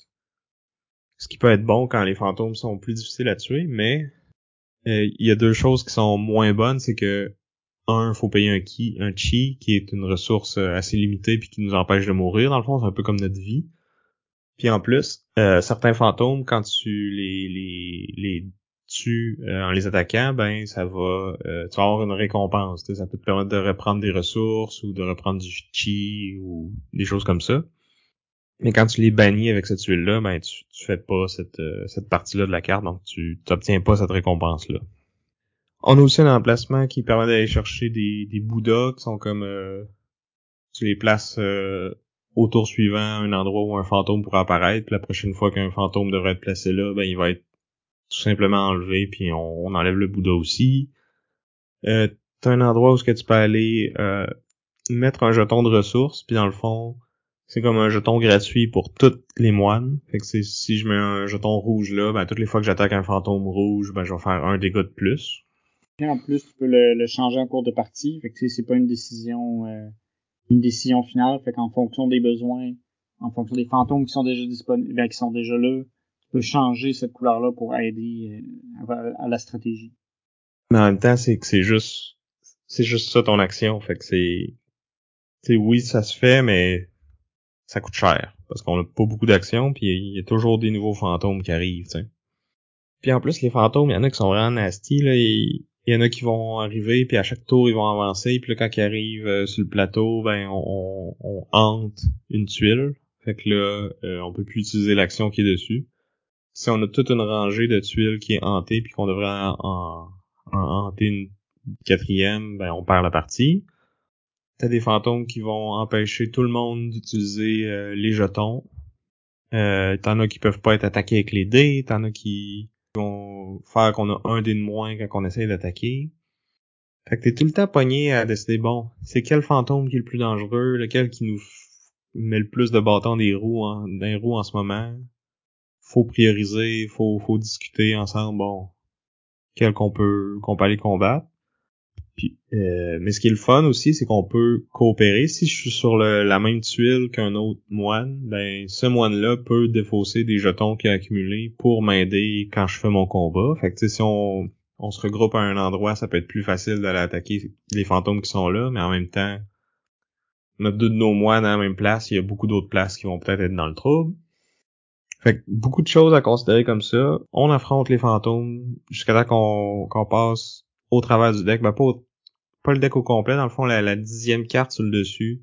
S2: Ce qui peut être bon quand les fantômes sont plus difficiles à tuer, mais il y a deux choses qui sont moins bonnes, c'est que un, faut payer un ki, un chi, qui est une ressource assez limitée puis qui nous empêche de mourir. Dans le fond, c'est un peu comme notre vie. Puis en plus, euh, certains fantômes, quand tu les, les, les tues euh, en les attaquant, ben ça va, euh, tu vas avoir une récompense. Ça peut te permettre de reprendre des ressources ou de reprendre du chi ou des choses comme ça. Mais quand tu les bannis avec cette tuile-là, ben tu, tu fais pas cette, cette partie-là de la carte, donc tu n'obtiens pas cette récompense-là. On a aussi un emplacement qui permet d'aller chercher des, des Bouddhas qui sont comme tu les places au tour suivant un endroit où un fantôme pourrait apparaître, la prochaine fois qu'un fantôme devrait être placé là, ben il va être tout simplement enlevé, puis on, enlève le Bouddha aussi. Euh, t'as un endroit où ce que tu peux aller euh, mettre un jeton de ressources, puis dans le fond, c'est comme un jeton gratuit pour tous les moines. Fait que si je mets un jeton rouge là, ben toutes les fois que j'attaque un fantôme rouge, ben je vais faire un dégât de plus.
S1: En plus, tu peux le, changer en cours de partie. Fait que c'est pas une décision euh, une décision finale. Fait qu'en fonction des besoins, en fonction des fantômes qui sont déjà disponibles, qui sont déjà là, tu peux changer cette couleur-là pour aider euh, à, la stratégie.
S2: Mais en même temps, c'est que c'est juste c'est juste ça ton action. Fait que c'est. Tu oui, ça se fait, mais ça coûte cher. Parce qu'on a pas beaucoup d'actions, puis il y, a toujours des nouveaux fantômes qui arrivent, Puis en plus, les fantômes, il y en a qui sont vraiment nasty, là. Et il y en a qui vont arriver, puis à chaque tour, ils vont avancer, puis là, quand ils arrivent euh, sur le plateau, ben, on, on, hante une tuile. Fait que là, euh, on peut plus utiliser l'action qui est dessus. Si on a toute une rangée de tuiles qui est hantée, puis qu'on devrait en, en, hanter une quatrième, ben, on perd la partie. T'as des fantômes qui vont empêcher tout le monde d'utiliser euh, les jetons. Euh, t'en as qui peuvent pas être attaqués avec les dés, t'en as qui vont faire qu'on a un dé de moins quand on essaye d'attaquer. Fait que t'es tout le temps pogné à décider, bon, c'est quel fantôme qui est le plus dangereux, lequel qui nous met le plus de bâtons des roues en, roues en ce moment. Faut prioriser, faut, faut discuter ensemble, bon, quel qu'on peut, qu'on peut aller combattre. Euh, mais ce qui est le fun aussi, c'est qu'on peut coopérer. Si je suis sur la même tuile qu'un autre moine, ben ce moine-là peut défausser des jetons qu'il a accumulés pour m'aider quand je fais mon combat. Fait que si on, se regroupe à un endroit, ça peut être plus facile d'aller attaquer les fantômes qui sont là, mais en même temps, a deux de nos moines à la même place, il y a beaucoup d'autres places qui vont peut-être être dans le trouble. Fait que beaucoup de choses à considérer comme ça. On affronte les fantômes jusqu'à temps qu'on qu'on passe au travers du deck. Ben, pas, pas le deck au complet. Dans le fond, la, dixième carte sur le dessus,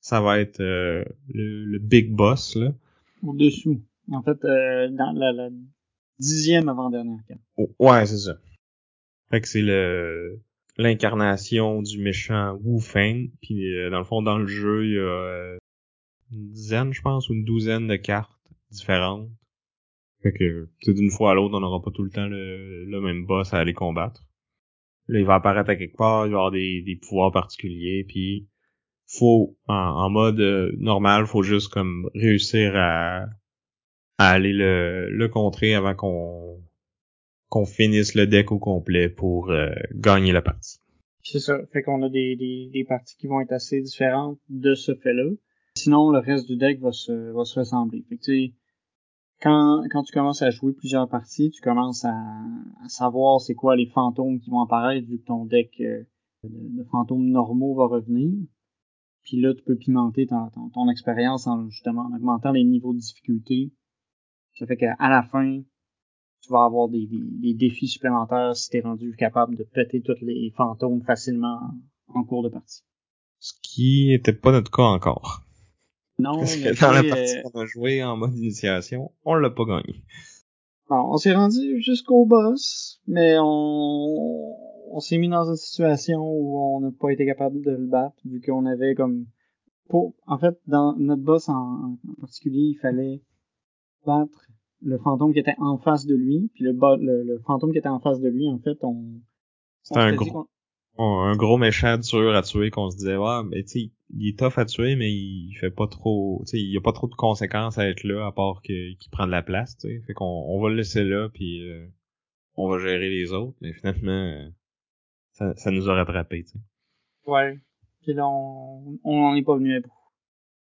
S2: ça va être euh, le, big boss. là.
S1: Au-dessous. En fait, euh, dans la, dixième avant-dernière carte.
S2: Oh, ouais, c'est ça. Fait que c'est le l'incarnation du méchant Wu Feng. Puis euh, dans le fond, dans le jeu, il y a une dizaine, je pense, ou une douzaine de cartes différentes. Fait que d'une fois à l'autre, on n'aura pas tout le temps le, le même boss à aller combattre. Là, il va apparaître à quelque part, il va avoir des, pouvoirs particuliers, puis faut en, en mode euh, normal, faut juste comme réussir à, à aller le, le contrer avant qu'on qu'on finisse le deck au complet pour euh, gagner la partie.
S1: C'est ça, fait qu'on a des, des, des, parties qui vont être assez différentes de ce fait-là. Sinon, le reste du deck va se, va se ressembler. Fait que, quand, tu commences à jouer plusieurs parties, tu commences à, savoir c'est quoi les fantômes qui vont apparaître vu que ton deck euh, de, fantômes normaux va revenir. Puis là, tu peux pimenter ton, expérience en justement en augmentant les niveaux de difficulté. Ça fait qu'à la fin, tu vas avoir des, défis supplémentaires si t'es rendu capable de péter tous les fantômes facilement en, en cours de partie.
S2: Ce qui était pas notre cas encore.
S1: Non,
S2: Parce que dans la partie euh, qu'on a joué en mode initiation, on l'a pas gagné.
S1: on s'est rendu jusqu'au boss, mais on, on s'est mis dans une situation où on n'a pas été capable de le battre, vu qu'on avait comme... Pour... En fait, dans notre boss en, particulier, il fallait battre le fantôme qui était en face de lui, puis le, le, fantôme qui était en face de lui, en fait, on...
S2: C'était un gros un gros méchant dur à tuer qu'on se disait ouais mais tu il est tough à tuer mais il fait pas trop tu sais il y a pas trop de conséquences à être là à part qu'il prend de la place tu sais. Fait qu'on on va le laisser là puis euh, on va gérer les autres mais finalement ça, ça nous a rattrapé tu sais.
S1: Ouais. Puis là on on est pas venu à bout.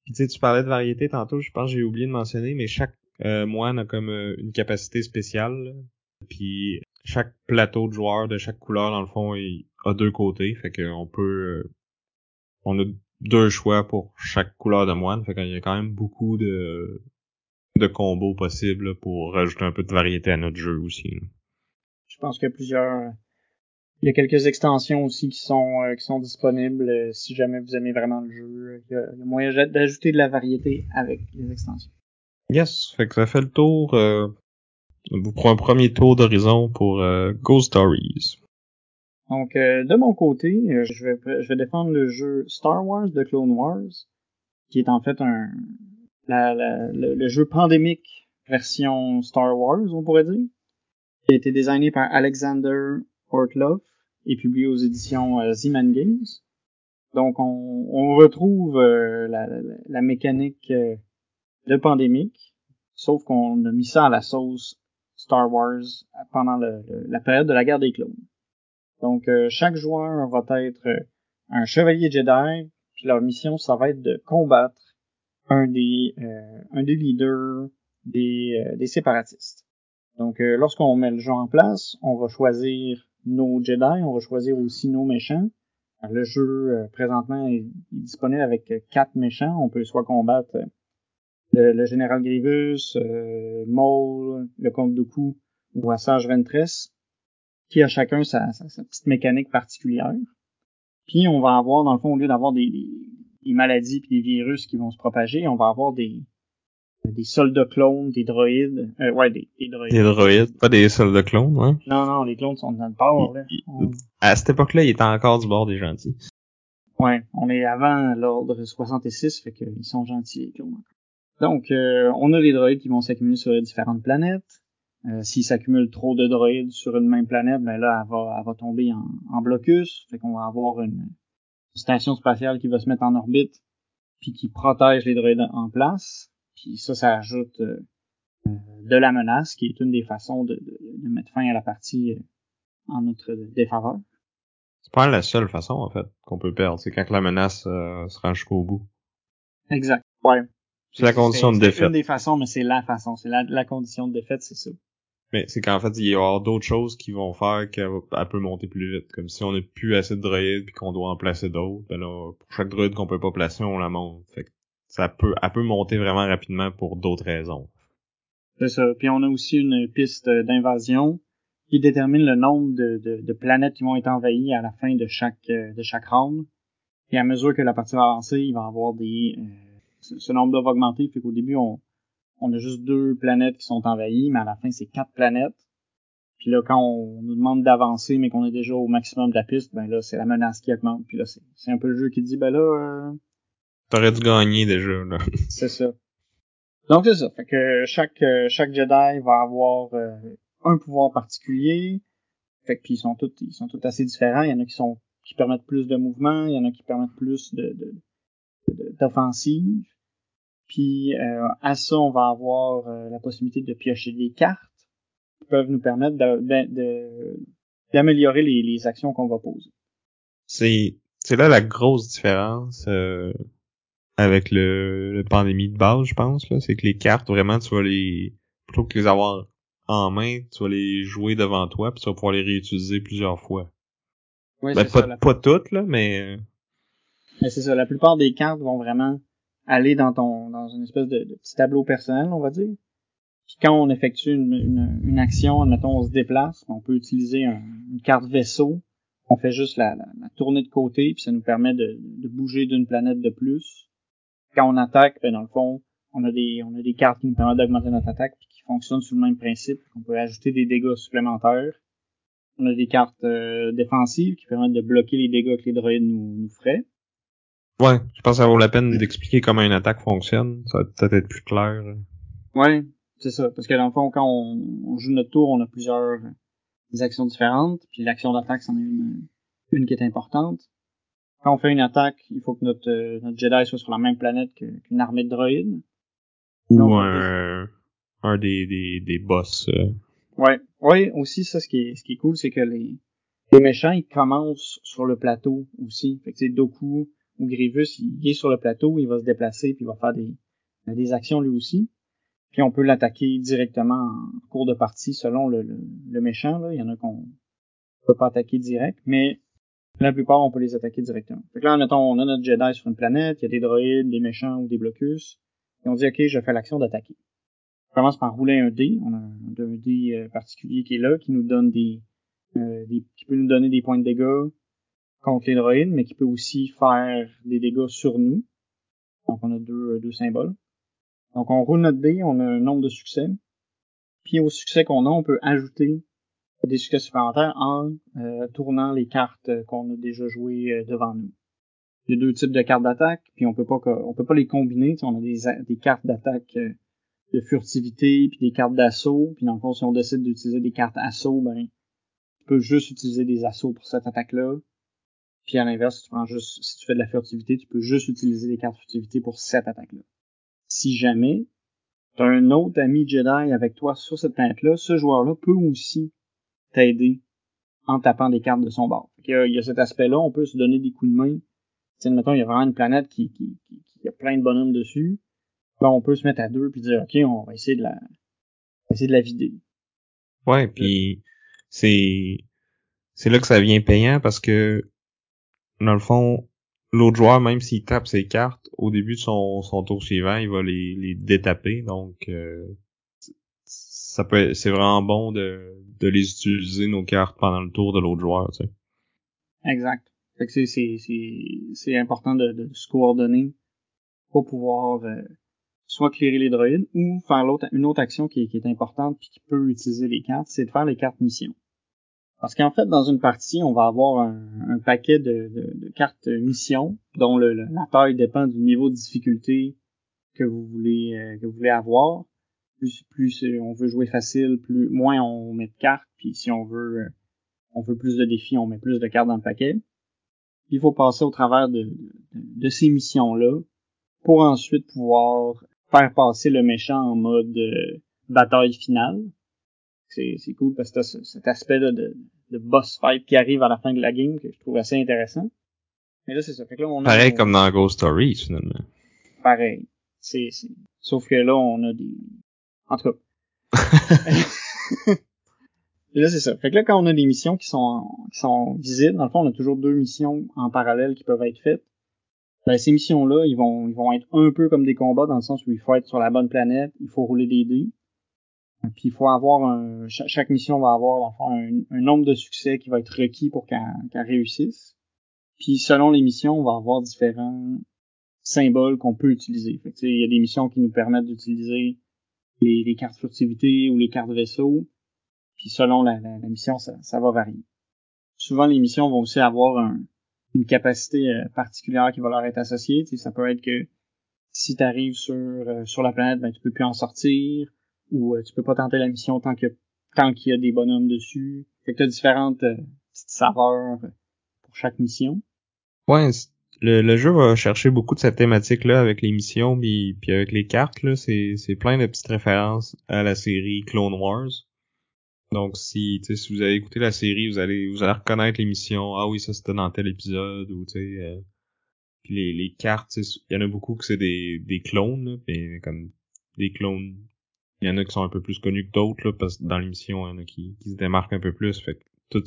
S2: Puis tu sais tu parlais de variété tantôt je pense que j'ai oublié de mentionner mais chaque euh, moine a comme euh, une capacité spéciale puis chaque plateau de joueurs de chaque couleur, dans le fond, il a deux côtés. Fait qu'on peut... Euh, on a deux choix pour chaque couleur de moine. Fait qu'il y a quand même beaucoup de, de combos possibles pour rajouter un peu de variété à notre jeu aussi.
S1: Je pense qu'il y a plusieurs... Il y a quelques extensions aussi qui sont euh, qui sont disponibles euh, si jamais vous aimez vraiment le jeu. Il y a, moyen d'ajouter de la variété avec les extensions.
S2: Yes, fait que ça fait le tour pour un premier tour d'horizon pour euh, Ghost Stories.
S1: Donc, euh, de mon côté, euh, je vais, défendre le jeu Star Wars de Clone Wars, qui est en fait un le, jeu pandémique version Star Wars, on pourrait dire, qui a été designé par Alexander Ortloff et publié aux éditions euh, Z-Man Games. Donc, on, retrouve euh, la, mécanique de pandémique, sauf qu'on a mis ça à la sauce Star Wars pendant la période de la guerre des clones. Donc, euh, chaque joueur va être euh, un chevalier Jedi, puis leur mission, ça va être de combattre un des, euh, un des leaders des, des séparatistes. Donc, lorsqu'on met le jeu en place, on va choisir nos Jedi, on va choisir aussi nos méchants. le jeu, présentement, est, disponible avec quatre méchants. On peut soit combattre le, général Grievous, Maul, le comte Dooku ou Assage Ventress qui a chacun sa, sa, petite mécanique particulière. Puis on va avoir, dans le fond, au lieu d'avoir des, des, maladies puis des virus qui vont se propager, on va avoir des, des soldats clones, des droïdes. Euh, ouais, des, des, droïdes.
S2: Des droïdes, pas des soldats clones, hein?
S1: Non, non, les clones sont dans le port, là.
S2: À cette époque-là, il était encore du bord des gentils.
S1: Ouais, on est avant l'ordre 66, fait qu'ils sont gentils, les clones. Donc, euh, on a les droïdes qui vont s'accumuler sur les différentes planètes. Euh, S'il s'accumule trop de droïdes sur une même planète, ben là, elle va, elle va tomber en, en blocus. Fait qu'on va avoir une, station spatiale qui va se mettre en orbite, puis qui protège les droïdes en place. Puis ça, ça ajoute euh, euh, de la menace, qui est une des façons de, de, mettre fin à la partie euh, en notre défaveur.
S2: C'est pas la seule façon, en fait, qu'on peut perdre. C'est quand la menace se rend jusqu'au bout.
S1: Exact. Ouais.
S2: C'est la condition de défaite. C'est
S1: une des façons, mais c'est la façon. C'est la, la condition de défaite, c'est ça.
S2: Mais c'est qu'en fait, il y aura d'autres choses qui vont faire qu'elle peut monter plus vite. Comme si on n'a plus assez de droïdes puis qu'on doit en placer d'autres, ben là, pour chaque droïde qu'on peut pas placer, on la monte. Fait que ça peut, elle peut monter vraiment rapidement pour d'autres raisons.
S1: C'est ça. Puis on a aussi une piste d'invasion qui détermine le nombre de, de, de, planètes qui vont être envahies à la fin de chaque euh, de chaque round. Et à mesure que la partie va avancer, il va avoir des euh, ce, nombre-là va augmenter. Fait qu'au début, on, on a juste deux planètes qui sont envahies, mais à la fin, c'est quatre planètes. Puis là, quand on nous demande d'avancer, mais qu'on est déjà au maximum de la piste, ben là, c'est la menace qui augmente. Puis là, c'est un peu le jeu qui dit, ben là... Euh...
S2: T'aurais dû gagner déjà, là.
S1: c'est ça. Donc c'est ça. Fait que chaque, euh, chaque Jedi va avoir euh, un pouvoir particulier. Fait que puis ils sont tous ils sont tous assez différents. Il y en a qui sont qui permettent plus de mouvement, il y en a qui permettent plus de d'offensive. Puis euh, à ça, on va avoir euh, la possibilité de piocher des cartes qui peuvent nous permettre d'améliorer les, les, actions qu'on va poser.
S2: C'est c'est là la grosse différence euh, avec le, pandémie de base, je pense. C'est que les cartes, vraiment, tu vas les plutôt que les avoir en main, tu vas les jouer devant toi, puis tu vas pouvoir les réutiliser plusieurs fois.
S1: Oui,
S2: ben, pas, pas toutes, là, mais...
S1: mais c'est ça, la plupart des cartes vont vraiment aller dans ton dans une espèce de, petit tableau personnel, on va dire. Puis quand on effectue une, une, une action, admettons, on se déplace, on peut utiliser une carte vaisseau. On fait juste la, la, tournée de côté, puis ça nous permet de, de bouger d'une planète de plus. Quand on attaque, ben dans le fond, on a des on a des cartes qui nous permettent d'augmenter notre attaque, puis qui fonctionnent sous le même principe. On peut ajouter des dégâts supplémentaires. On a des cartes euh, défensives qui permettent de bloquer les dégâts que les droïdes nous, nous feraient.
S2: Ouais, je pense que ça vaut la peine d'expliquer comment une attaque fonctionne. Ça va peut-être être plus clair.
S1: Ouais, c'est ça. Parce que dans le fond, quand on, joue notre tour, on a plusieurs actions différentes. Puis l'action d'attaque, c'en est une, une qui est importante. Quand on fait une attaque, il faut que notre, notre Jedi soit sur la même planète qu'une armée de droïdes.
S2: Ou un, un des, des, des boss. Euh.
S1: Ouais, ouais, aussi ça, ce qui est, ce qui est cool, c'est que les, les méchants, ils commencent sur le plateau aussi. Fait que c'est Doku, ou Grievous, il est sur le plateau, il va se déplacer, puis il va faire des, des actions lui aussi. Puis on peut l'attaquer directement en cours de partie selon le, le, méchant. Là. Il y en a qu'on peut pas attaquer direct, mais la plupart, on peut les attaquer directement. Fait que là, mettons, on a notre Jedi sur une planète, il y a des droïdes, des méchants ou des blocus, et on dit, OK, je fais l'action d'attaquer. On commence par rouler un dé. On a un, dé euh, particulier qui est là, qui nous donne des, euh, des, qui peut nous donner des points de dégâts, contre les droïdes, mais qui peut aussi faire des dégâts sur nous. Donc on a deux, deux symboles. Donc on roule notre dé, on a un nombre de succès. Puis au succès qu'on a, on peut ajouter des succès supplémentaires en euh, tournant les cartes qu'on a déjà jouées euh, devant nous. Il y a deux types de cartes d'attaque, puis on peut pas on peut pas les combiner. On a des, des cartes d'attaque euh, de furtivité, puis des cartes d'assaut. Puis dans le fond, si on décide d'utiliser des cartes assaut, ben tu peux juste utiliser des assauts pour cette attaque-là. Puis à l'inverse, tu prends juste si tu fais de la furtivité, tu peux juste utiliser des cartes furtivité pour cette attaque-là. Si jamais tu as un autre ami Jedi avec toi sur cette planète-là, ce joueur-là peut aussi t'aider en tapant des cartes de son bord. Il y, a, cet aspect-là, on peut se donner des coups de main. T'sais, mettons, il y a vraiment une planète qui, qui, qui, a plein de bonhommes dessus. Là, on peut se mettre à deux puis dire OK, on va essayer de la essayer de la vider.
S2: Ouais, puis c'est c'est là que ça vient payant parce que dans le fond, l'autre joueur, même s'il tape ses cartes, au début de son, son tour suivant, il va les, les détaper. Donc euh, ça peut c'est vraiment bon de, de les utiliser nos cartes pendant le tour de l'autre joueur, tu sais.
S1: Exact. C'est, important de, de, se coordonner pour pouvoir euh, soit clairer les droïdes ou faire l'autre une autre action qui, qui est importante puis qui peut utiliser les cartes, c'est de faire les cartes mission. Parce qu'en fait, dans une partie, on va avoir un, paquet de, cartes mission dont la taille dépend du niveau de difficulté que vous voulez euh, que vous voulez avoir plus on veut jouer facile, plus moins on met de cartes, puis si on veut euh, on veut plus de défis, on met plus de cartes dans le paquet. Puis il faut passer au travers de, ces missions-là pour ensuite pouvoir faire passer le méchant en mode euh, bataille finale. C'est, c'est cool parce que cet aspect là de, de boss fight qui arrive à la fin de la game que je trouve assez intéressant. Mais là, c'est ça. Fait que là, on
S2: Pareil comme dans Ghost Stories, finalement.
S1: Pareil. C'est, c'est... Sauf que là, on a des, en tout cas. là, c'est ça. Fait que là, quand on a des missions qui sont, qui sont visibles, dans le fond, on a toujours deux missions en parallèle qui peuvent être faites. Ben, ces missions-là, ils vont, ils vont être un peu comme des combats dans le sens où il faut être sur la bonne planète, il faut rouler des dés. Puis il faut avoir un, chaque, mission va avoir fond, un, nombre de succès qui va être requis pour qu'elle réussisse. Puis selon les missions, on va avoir différents symboles qu'on peut utiliser. Il y a des missions qui nous permettent d'utiliser les, cartes furtivité ou les cartes vaisseau. Puis selon la, mission, ça, va varier. Souvent, les missions vont aussi avoir un, une capacité euh, particulière qui va leur être associée. ça peut être que si tu arrives sur, euh, sur la planète, ben, tu peux plus en sortir, ou euh, tu peux pas tenter la mission tant que tant qu'il y a des bonhommes dessus. Fait que tu as différentes petites saveurs pour chaque mission.
S2: Ouais, le, le, jeu va chercher beaucoup de cette thématique-là avec les missions puis, puis avec les cartes. là C'est plein de petites références à la série Clone Wars. Donc si si vous avez écouté la série, vous allez vous allez reconnaître les missions. Ah oui, ça c'était dans tel épisode ou tu sais. Euh, puis les, les cartes, il y en a beaucoup que c'est des, des clones, là, comme des clones. Il y en a qui sont un peu plus connus que d'autres, là, parce que dans l'émission, il y en a qui, qui se démarquent un peu plus. Fait que tous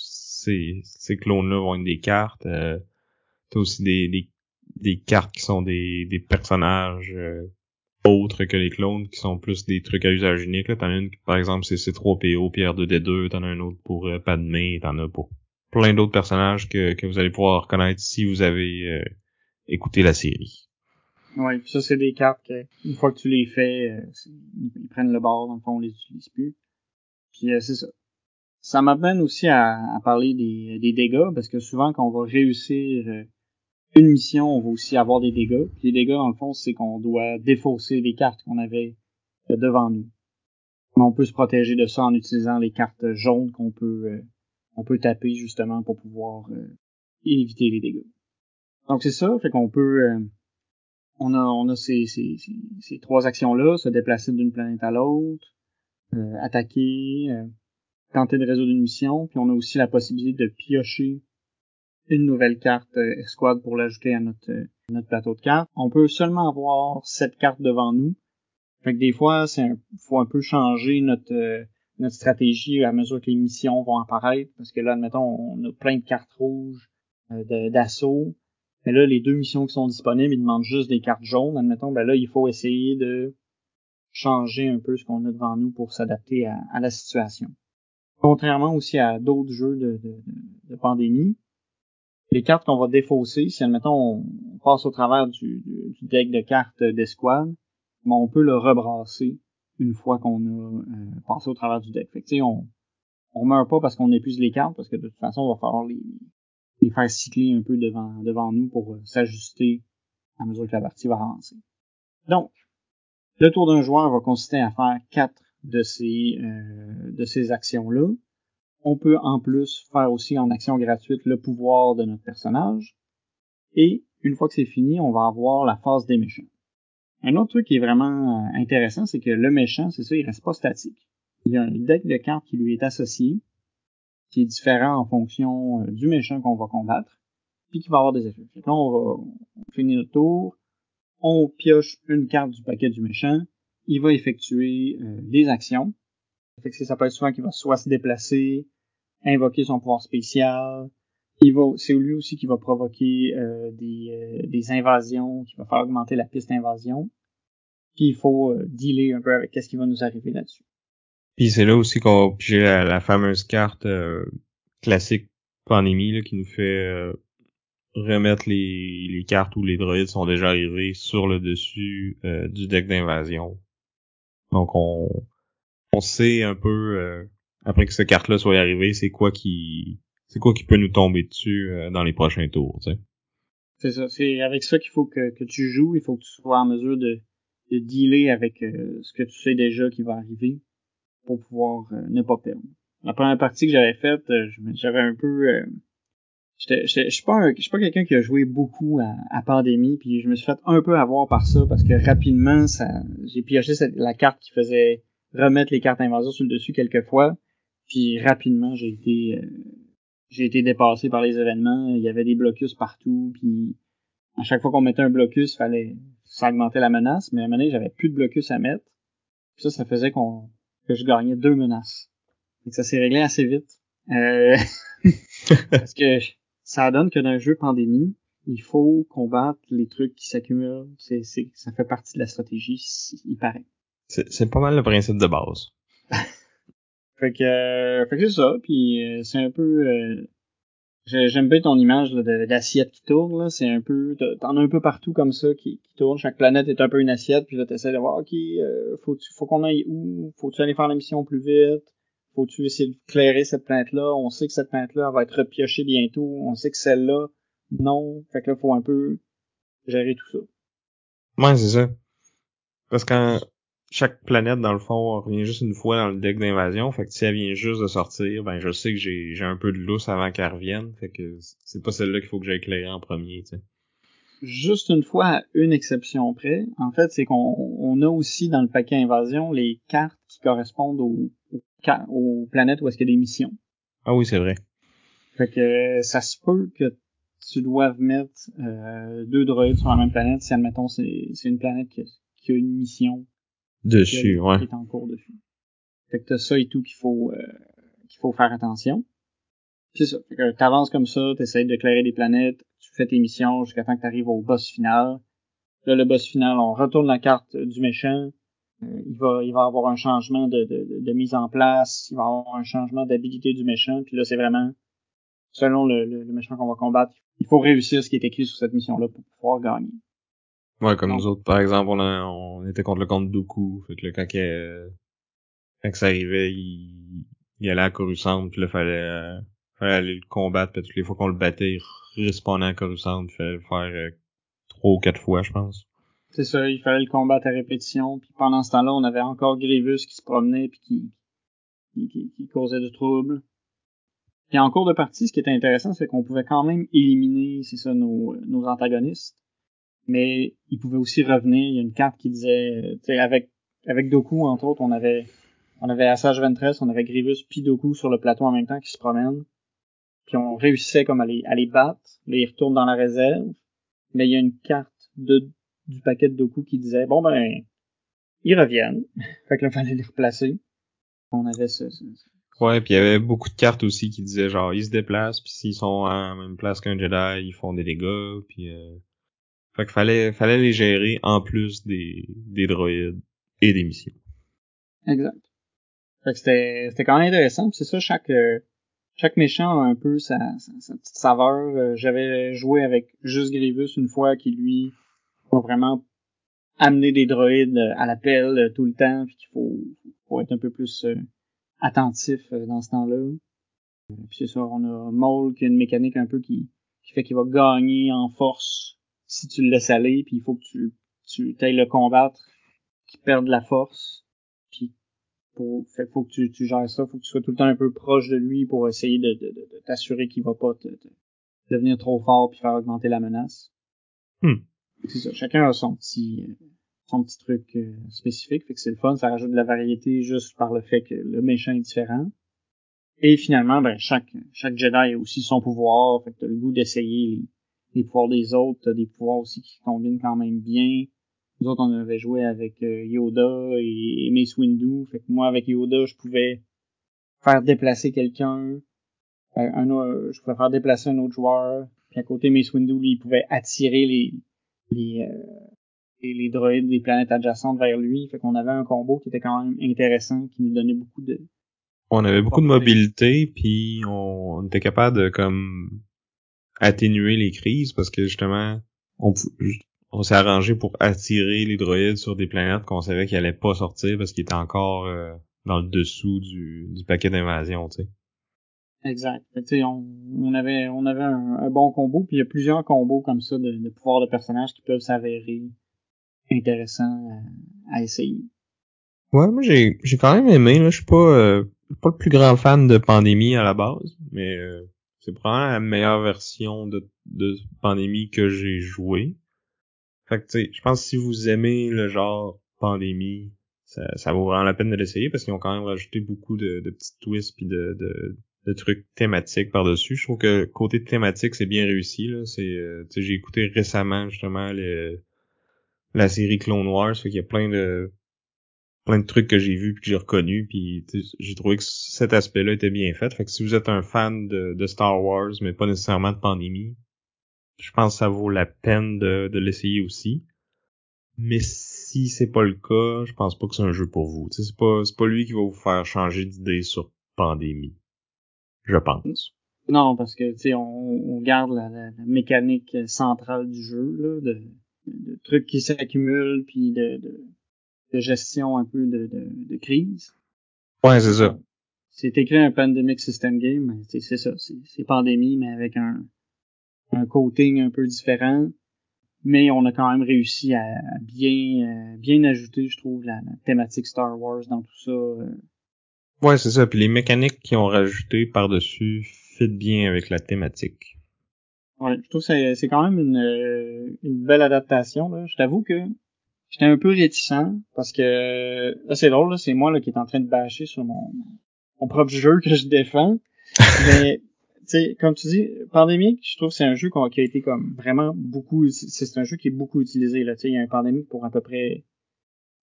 S2: ces, ces clones-là vont être des cartes. Euh, T'as aussi des, des, des, cartes qui sont des, des personnages euh, autres que les clones, qui sont plus des trucs à usage unique. T'en as une, par exemple, c'est C3PO, Pierre 2D2, t'en as un autre pour euh, Padmé, t'en as pour plein d'autres personnages que, que vous allez pouvoir reconnaître si vous avez euh, écouté la série.
S1: Ouais, ça c'est des cartes que une fois que tu les fais, euh, ils prennent le bord, dans le fond on les utilise plus. Puis c'est ça. Ça m'amène aussi à, à parler des, des, dégâts, parce que souvent quand on va réussir une mission, on va aussi avoir des dégâts. les dégâts, dans le fond, c'est qu'on doit défausser les cartes qu'on avait euh, devant nous. on peut se protéger de ça en utilisant les cartes jaunes qu'on peut euh, on peut taper justement pour pouvoir euh, éviter les dégâts. Donc c'est ça, fait qu'on peut on a on ces, trois actions là, se déplacer d'une planète à l'autre, attaquer, tenter de résoudre une mission, puis on a aussi la possibilité de piocher une nouvelle carte euh, escouade pour l'ajouter à notre, euh, plateau de cartes. On peut seulement avoir cette carte devant nous. Fait des fois, c'est faut un peu changer notre euh, notre stratégie à mesure que les missions vont apparaître. Parce que là, admettons, on a plein de cartes rouges d'assaut. Mais là, les deux missions qui sont disponibles, ils demandent juste des cartes jaunes. Admettons, ben là, il faut essayer de changer un peu ce qu'on a devant nous pour s'adapter à, la situation. Contrairement aussi à d'autres jeux de, de, pandémie, les cartes qu'on va défausser, si admettons on passe au travers du, du deck de cartes d'escouade, ben, on peut le rebrasser une fois qu'on a euh, passé au travers du deck. Fait que, on, on meurt pas parce qu'on épuise les cartes, parce que de toute façon, on va falloir les, faire cycler un peu devant, nous pour euh, s'ajuster à mesure que la partie va avancer. Donc, le tour d'un joueur va consister à faire quatre de ces, euh, ces actions-là. On peut en plus faire aussi en action gratuite le pouvoir de notre personnage. Et une fois que c'est fini, on va avoir la phase des méchants. Un autre truc qui est vraiment euh, intéressant, c'est que le méchant, c'est ça, il reste pas statique. Il y a un deck de cartes qui lui est associé, qui est différent en fonction euh, du méchant qu'on va combattre, puis qui va avoir des effets. là, on va on finit notre tour, on pioche une carte du paquet du méchant, il va effectuer euh, des actions. Ça peut être souvent qu'il va soit se déplacer, invoquer son pouvoir spécial, il va, c'est lui aussi qui va provoquer euh, des, euh, des invasions, qui va faire augmenter la piste d'invasion. Puis il faut euh, dealer un peu avec qu'est-ce qui va nous arriver là-dessus.
S2: Puis c'est là aussi qu'on va piger la, la fameuse carte classique pandémie là, qui nous fait remettre les, les cartes où les droïdes sont déjà arrivés sur le dessus du deck d'invasion. Donc on, on sait un peu après que cette carte-là soit arrivée, c'est quoi qui c'est quoi qui peut nous tomber dessus euh, dans les prochains tours.
S1: C'est ça, c'est avec ça qu'il faut que, que tu joues, il faut que tu sois en mesure de, de dealer avec euh, ce que tu sais déjà qui va arriver pour pouvoir euh, ne pas perdre. La première partie que j'avais faite, j'avais un peu je suis pas pas quelqu'un qui a joué beaucoup à, à Pandémie, puis je me suis fait un peu avoir par ça parce que rapidement, ça, j'ai pioché cette, la carte qui faisait remettre les cartes invasion sur le dessus quelques fois, puis rapidement j'ai été j'ai été dépassé par les événements. Il y avait des blocus partout, puis à chaque fois qu'on mettait un blocus, fallait ça augmentait la menace, mais à un moment donné, j'avais plus de blocus à mettre. Puis ça, ça faisait qu'on que je gagnais deux menaces. Donc ça s'est réglé assez vite. Euh... parce que ça donne que dans un jeu pandémie, il faut combattre les trucs qui s'accumulent. C'est, c'est, ça fait partie de la stratégie, il paraît.
S2: C'est, c'est pas mal le principe de base.
S1: Fait que, euh, fait que c'est ça, puis euh, c'est un peu... Euh, j'aime bien ton image d'assiette qui tourne, là. C'est un peu... T'en as un peu partout comme ça qui, qui tourne. Chaque planète est un peu une assiette, puis là, t'essaies de voir, OK, faut, faut qu'on aille où? Faut-tu aller faire la mission plus vite? Faut-tu essayer de clairer cette planète-là? On sait que cette planète-là va être repiochée bientôt. On sait que celle-là, non. Fait que là, faut un peu gérer tout ça.
S2: Ouais, c'est ça. Parce que chaque planète, dans le fond, revient juste une fois dans le deck d'invasion. Fait que si elle vient juste de sortir, ben je sais que j'ai, j'ai un peu de lousse avant qu'elle revienne. Fait que c'est pas celle-là qu'il faut que j'aille éclairer en premier, tu sais.
S1: Juste une fois, à une exception près, en fait, c'est qu'on on a aussi dans le paquet invasion les cartes qui correspondent aux, aux, planètes où est-ce qu'il y a des missions.
S2: Ah oui, c'est vrai.
S1: Fait que ça se peut que tu doives mettre euh, deux droïdes sur la même planète si, admettons, c'est, c'est une planète qui qui a une mission
S2: dessus, ouais.
S1: Qui est en cours dessus. Fait que t'as ça et tout qu'il faut euh, qu'il faut faire attention. C'est ça. Fait que t'avances comme ça, t'essayes d'éclairer des planètes, tu fais tes missions jusqu'à temps que t'arrives au boss final. Là, le boss final, on retourne la carte du méchant. Euh, il va il va avoir un changement de, de, de, mise en place, il va avoir un changement d'habilité du méchant, puis là c'est vraiment selon le, le, méchant qu'on va combattre, il faut réussir ce qui est écrit sur cette mission-là pour pouvoir gagner.
S2: Ouais, comme nous autres, par exemple, on, on était contre le compte Dooku. Fait que là, quand, euh, quand ça arrivait, il, il allait à Coruscant, puis là, fallait, euh, fallait aller le combattre, puis toutes les fois qu'on le battait, il respawnait à Coruscant, il fallait le faire euh, trois ou quatre fois, je pense.
S1: C'est ça, il fallait le combattre à répétition, puis pendant ce temps-là, on avait encore Grievous qui se promenait, puis qui, qui, qui, causait du trouble. Puis en cours de partie, ce qui était intéressant, c'est qu'on pouvait quand même éliminer, c'est ça, nos, nos antagonistes mais il pouvait aussi revenir. Il y a une carte qui disait, sais, avec avec Doku entre autres, on avait on avait Assage Ventress, on avait Grievous puis Doku sur le plateau en même temps qui se promènent. Puis on réussissait comme à les, à les battre. Là, ils retournent dans la réserve. Mais il y a une carte de, du paquet de Doku qui disait, bon ben, ils reviennent. fait que là, fallait les replacer. On avait ça.
S2: Ouais, puis il y avait beaucoup de cartes aussi qui disaient genre ils se déplacent, puis s'ils sont à la même place qu'un Jedi, ils font des dégâts, puis euh, fait qu'il fallait, fallait les gérer en plus des, des droïdes et des missions.
S1: Exact. Fait que c'était, c'était quand même intéressant. C'est ça, chaque, euh, chaque méchant a un peu sa, sa, petite saveur. Euh, j'avais joué avec juste Grievous une fois qui lui va vraiment amener des droïdes à l'appel euh, tout le temps, puis qu'il faut, faut être un peu plus attentif dans ce temps-là. Puis c'est ça, on a Maul qui a une mécanique un peu qui, qui fait qu'il va gagner en force si tu le laisses aller, puis il faut que tu, tu ailles le combattre, qu'il perde la force. Puis pour, fait, faut que tu, tu gères ça, faut que tu sois tout le temps un peu proche de lui pour essayer de, de, de, t'assurer qu'il va pas te, devenir trop fort puis faire augmenter la menace.
S2: Hmm.
S1: C'est ça, chacun a son petit son petit truc euh, spécifique, fait que c'est le fun, ça rajoute de la variété juste par le fait que le méchant est différent. Et finalement, ben, chaque, chaque Jedi a aussi son pouvoir. Fait que t'as le goût d'essayer les, pouvoirs des autres. T'as des pouvoirs aussi qui combinent quand même bien. Nous autres, on avait joué avec euh, Yoda et, Mace Windu. Fait que moi, avec Yoda, je pouvais faire déplacer quelqu'un. Euh, un, je pouvais faire déplacer un autre joueur. Puis à côté, Mace Windu, lui, il pouvait attirer les, les, euh, les, les droïdes des planètes adjacentes vers lui. Fait qu'on avait un combo qui était quand même intéressant, qui nous donnait beaucoup de,
S2: on avait beaucoup de mobilité, puis on, était capable de comme atténuer les crises parce que justement, on, on s'est arrangé pour attirer les droïdes sur des planètes qu'on savait qu'ils allaient pas sortir parce qu'ils étaient encore euh, dans le dessous du, du paquet d'invasion, tu sais.
S1: Exact. On, on avait on avait un, bon combo, puis il y a plusieurs combos comme ça de, de pouvoirs de personnages qui peuvent s'avérer intéressants à, essayer.
S2: Ouais, moi j'ai j'ai quand même aimé là, je suis pas euh, pas le plus grand fan de Pandémie à la base, mais euh, c'est probablement la meilleure version de, de Pandémie que j'ai joué. Fait tu sais, je pense que si vous aimez le genre Pandémie, ça, ça vaut vraiment la peine de l'essayer parce qu'ils ont quand même rajouté beaucoup de, de petits twists puis de, de, trucs thématiques par-dessus. Je trouve que côté thématique, c'est bien réussi. Là. C'est, euh, j'ai écouté récemment justement la série Clone Wars, fait qu'il y a plein de plein de trucs que j'ai vus puis que j'ai reconnus puis j'ai trouvé que cet aspect-là était bien fait. Fait que si vous êtes un fan de, Star Wars mais pas nécessairement de pandémie, je pense que ça vaut la peine de, de l'essayer aussi. Mais si c'est pas le cas, je pense pas que c'est un jeu pour vous. C'est pas c'est pas lui qui va vous faire changer d'idée sur pandémie. Je pense.
S1: Non, parce que tu sais, on, on garde la, la, mécanique centrale du jeu là, de, de, trucs qui s'accumulent puis de, de de gestion un peu de, de, de crise.
S2: Ouais, c'est ça.
S1: C'est écrit un Pandemic System Game, c'est ça, c'est pandémie, mais avec un, un coating un peu différent. Mais on a quand même réussi à, bien euh, bien ajouter, je trouve, la, thématique Star Wars dans tout ça. Euh.
S2: Ouais, c'est ça. Puis les mécaniques qui ont rajouté par-dessus fit bien avec la thématique.
S1: Ouais, je trouve que c'est quand même une, euh, une belle adaptation. Là. Je t'avoue que j'étais un peu réticent parce que là c'est drôle, c'est moi là, qui est en train de bâcher sur mon, mon propre jeu que je défends. Mais tu sais, comme tu dis, Pandémique, je trouve que c'est un jeu qui a été comme vraiment beaucoup, c'est un jeu qui est beaucoup utilisé là. Tu sais, il y a un Pandémique pour à peu près,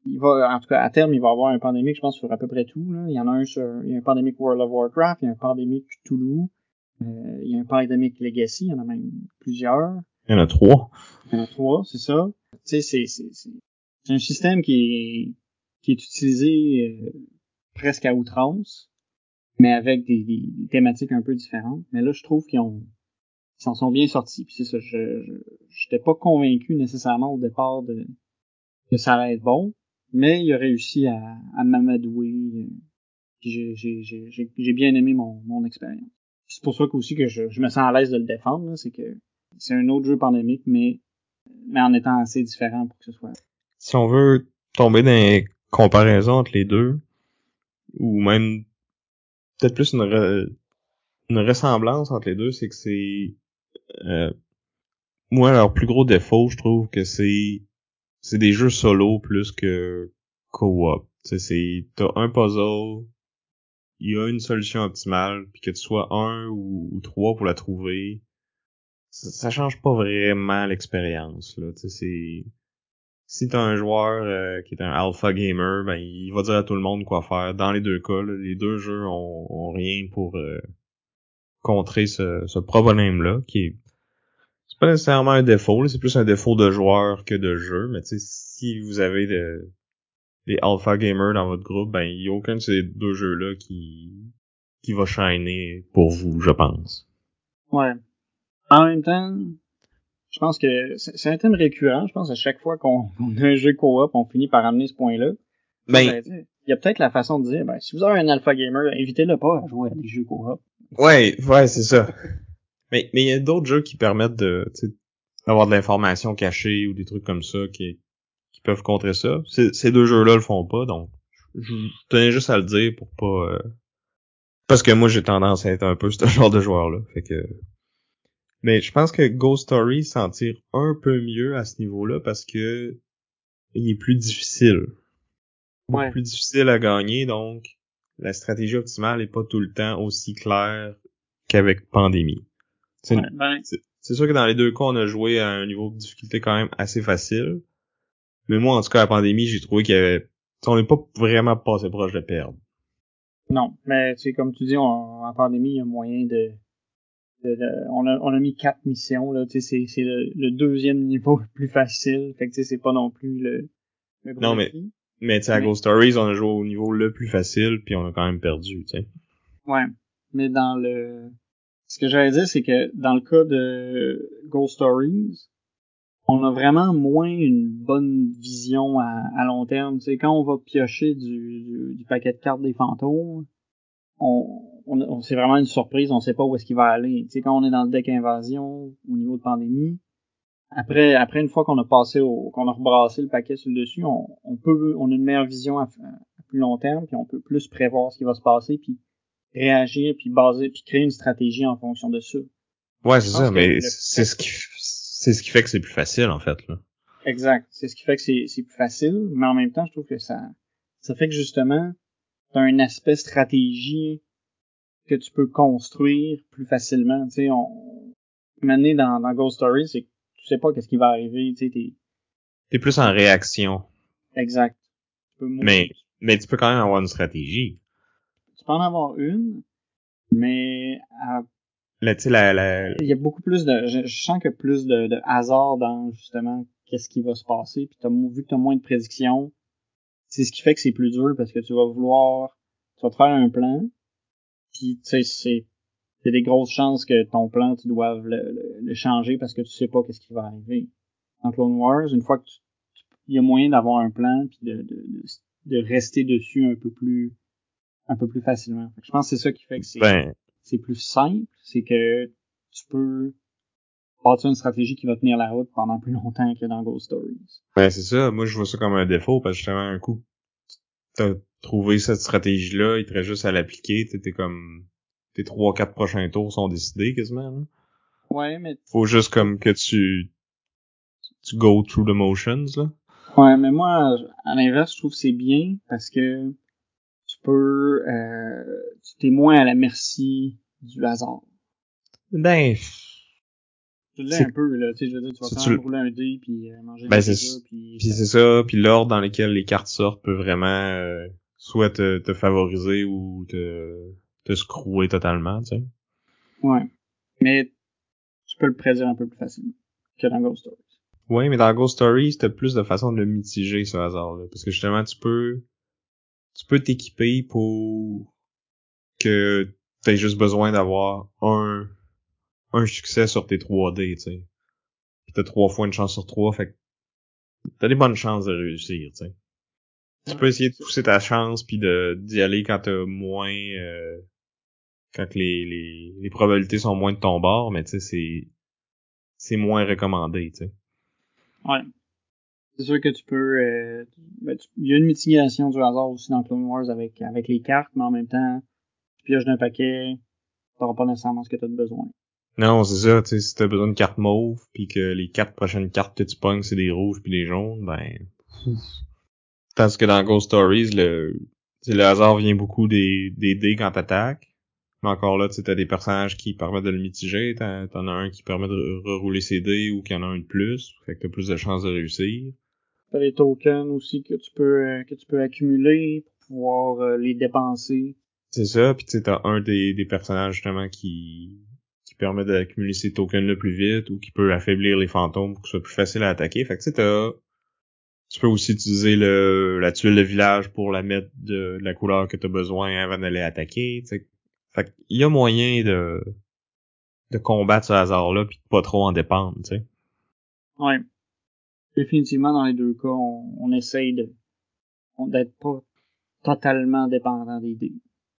S1: il va, en tout cas à terme, il va avoir un Pandémique, je pense sur à peu près tout. Là. Il y en a un sur, il y a un Pandémique World of Warcraft, il y a un Pandémique Toulouse, euh, il y a un Pandémique Legacy, il y en a même plusieurs.
S2: Il y en a trois.
S1: Il y en a trois, c'est ça. Tu sais, c'est c'est un système qui est, qui est utilisé euh, presque à outrance, mais avec des, des, thématiques un peu différentes. Mais là, je trouve qu'ils ont s'en sont bien sortis. Puis c'est ça, je j'étais pas convaincu nécessairement au départ de que ça allait être bon, mais il a réussi à, à m'amadouer. Euh, j'ai bien aimé mon, mon expérience. C'est pour ça aussi que je, je me sens à l'aise de le défendre, c'est que c'est un autre jeu pandémique, mais mais en étant assez différent pour que ce soit
S2: si on veut tomber dans les comparaisons entre les deux, ou même peut-être plus une, ressemblance entre les deux, c'est que c'est euh, moi leur plus gros défaut, je trouve que c'est c'est des jeux solo plus que co-op. C'est t'as un puzzle, il y a une solution optimale, puis que tu sois un ou, ou trois pour la trouver, ça, ça change pas vraiment l'expérience là. C'est si t'as un joueur euh, qui est un alpha gamer, ben il va dire à tout le monde quoi faire. Dans les deux cas, les deux jeux ont, rien pour euh, contrer ce, problème-là, qui est c'est pas nécessairement un défaut, c'est plus un défaut de joueur que de jeu, mais si vous avez des alpha gamers dans votre groupe, ben il y a aucun de ces deux jeux-là qui qui va shiner pour vous, je pense.
S1: Ouais. En même temps, je pense que c'est un thème récurrent. Je pense à chaque fois qu'on a un jeu coop, on finit par amener ce point-là.
S2: Ben,
S1: il y a peut-être la façon de dire, ben, si vous avez un alpha gamer, invitez-le pas à jouer à des jeux coop.
S2: Ouais, ouais, c'est ça. mais mais il y a d'autres jeux qui permettent de d'avoir de l'information cachée ou des trucs comme ça qui qui peuvent contrer ça. Ces deux jeux-là le font pas, donc je tenais juste à le dire pour pas euh, parce que moi j'ai tendance à être un peu ce genre de joueur là, fait que mais je pense que Ghost Story s'en tire un peu mieux à ce niveau-là parce que il est plus difficile. Beaucoup plus difficile à gagner, donc la stratégie optimale est pas tout le temps aussi claire qu'avec Pandémie.
S1: Ben
S2: c'est sûr que dans les deux cas, on a joué à un niveau de difficulté quand même assez facile. Mais moi, en tout cas, à la pandémie, j'ai trouvé qu'il y avait... On n'est pas vraiment passé proche de perdre.
S1: Non, mais c'est comme tu dis, en pandémie, il y a moyen de on, a, on a mis quatre missions là, c'est c'est le, deuxième niveau le plus facile, fait que c'est pas non plus le,
S2: le Non mais mais tu à Ghost Stories, on a joué au niveau le plus facile puis on a quand même perdu, tu sais.
S1: Ouais, mais dans le ce que j'allais dire c'est que dans le cas de Ghost Stories, on a vraiment moins une bonne vision à, à long terme, tu sais quand on va piocher du, du, du paquet de cartes des fantômes, on on, c'est vraiment une surprise, on sait pas où est-ce qu'il va aller. Tu sais, quand on est dans le deck invasion au niveau de pandémie, après, après une fois qu'on a passé au, qu'on a rebrassé le paquet sur le dessus, on, on peut, on a une meilleure vision à, plus long terme, puis on peut plus prévoir ce qui va se passer, puis réagir, puis baser, puis créer une stratégie en fonction de ça.
S2: Ouais, c'est ça, mais c'est ce qui, c'est ce qui fait que c'est plus facile en fait là.
S1: Exact, c'est ce qui fait que c'est, c'est plus facile, mais en même temps, je trouve que ça, ça fait que justement, t'as un aspect stratégie que tu peux construire plus facilement. Tu sais, on mener dans, dans Ghost Story, c'est que tu sais pas qu'est-ce qui va arriver. Tu sais, t'es
S2: t'es plus en réaction.
S1: Exact.
S2: mais mais tu peux quand même avoir une stratégie.
S1: Tu peux en avoir une, mais
S2: Là, tu la, la...
S1: il y a beaucoup plus de je, sens que plus de, de hasard dans justement qu'est-ce qui va se passer puis as, vu que tu as moins de prédictions c'est ce qui fait que c'est plus dur parce que tu vas vouloir tu vas te faire un plan puis, tu sais, c'est il y a des grosses chances que ton plan, tu doives le, le, changer parce que tu sais pas qu'est-ce qui va arriver. En Clone Wars, une fois que tu, il y a moyen d'avoir un plan puis de, de, de, rester dessus un peu plus un peu plus facilement. je pense que c'est ça qui fait que c'est
S2: ben.
S1: c'est plus simple, c'est que tu peux bâtir une stratégie qui va tenir la route pendant plus longtemps que dans Ghost Stories.
S2: Ben c'est ça, moi je vois ça comme un défaut parce que justement un coup t'as trouvé cette stratégie-là, il te reste juste à l'appliquer, t'es comme tes trois, quatre prochains tours sont décidés quasiment. Là.
S1: Ouais, mais
S2: faut juste comme que tu tu go through the motions là.
S1: Ouais, mais moi à l'inverse, je trouve que c'est bien parce que tu peux euh, tu t'es moins à la merci du hasard.
S2: Ben
S1: tu l'as un peu, là, tu sais, je veux dire, tu vas quand même rouler un dé, puis euh, manger
S2: ben,
S1: des
S2: puis... puis c'est ça, puis l'ordre dans lequel les cartes sortent peut vraiment euh, soit te, te, favoriser ou te, te scrouer totalement, tu sais.
S1: Ouais. Mais tu peux le prédire un peu plus facilement que dans Ghost Stories.
S2: Oui, mais dans Ghost Stories, t'as plus de façon de le mitiger, ce hasard-là. Parce que justement, tu peux tu peux t'équiper pour que t'aies juste besoin d'avoir un un succès sur tes 3D, tu sais. Pis t'as trois fois une chance sur trois, fait que t'as des bonnes chances de réussir, tu sais. Tu peux essayer de pousser ta chance puis de d'y aller quand t'as moins euh, quand les, les, les probabilités sont moins de ton bord, mais tu sais c'est c'est moins recommandé, tu sais.
S1: Ouais. C'est sûr que tu peux euh, ben, il y a une mitigation du hasard aussi dans Clone Wars avec avec les cartes, mais en même temps, tu pioches d'un paquet, t'auras pas nécessairement ce que t'as de besoin.
S2: Non, c'est ça, tu sais, si t'as besoin de cartes mauves, puis que les quatre prochaines cartes que tu pognes, c'est des rouges puis des jaunes, ben... Tandis que dans Ghost Stories, le, le hasard vient beaucoup des, des dés quand t'attaques. Mais encore là, tu as des personnages qui permettent de le mitiger, t'en as un qui permet de rerouler ses dés ou qu'il y en a un de plus, fait que t'as plus de chances de réussir.
S1: T'as les tokens aussi que tu peux euh, que tu peux accumuler pour pouvoir euh, les dépenser.
S2: C'est ça, puis tu t'as un des, des personnages justement qui qui permet d'accumuler ces tokens-là plus vite ou qui peut affaiblir les fantômes pour que ce soit plus facile à attaquer. Fait que tu sais, tu peux aussi utiliser le, la tuile de village pour la mettre de, la couleur que tu as besoin avant d'aller attaquer. Fait qu'il y a moyen de, de combattre ce hasard-là puis de pas trop en dépendre, tu sais.
S1: Ouais. Définitivement, dans les deux cas, on, on essaye de d'être pas totalement dépendant des dés.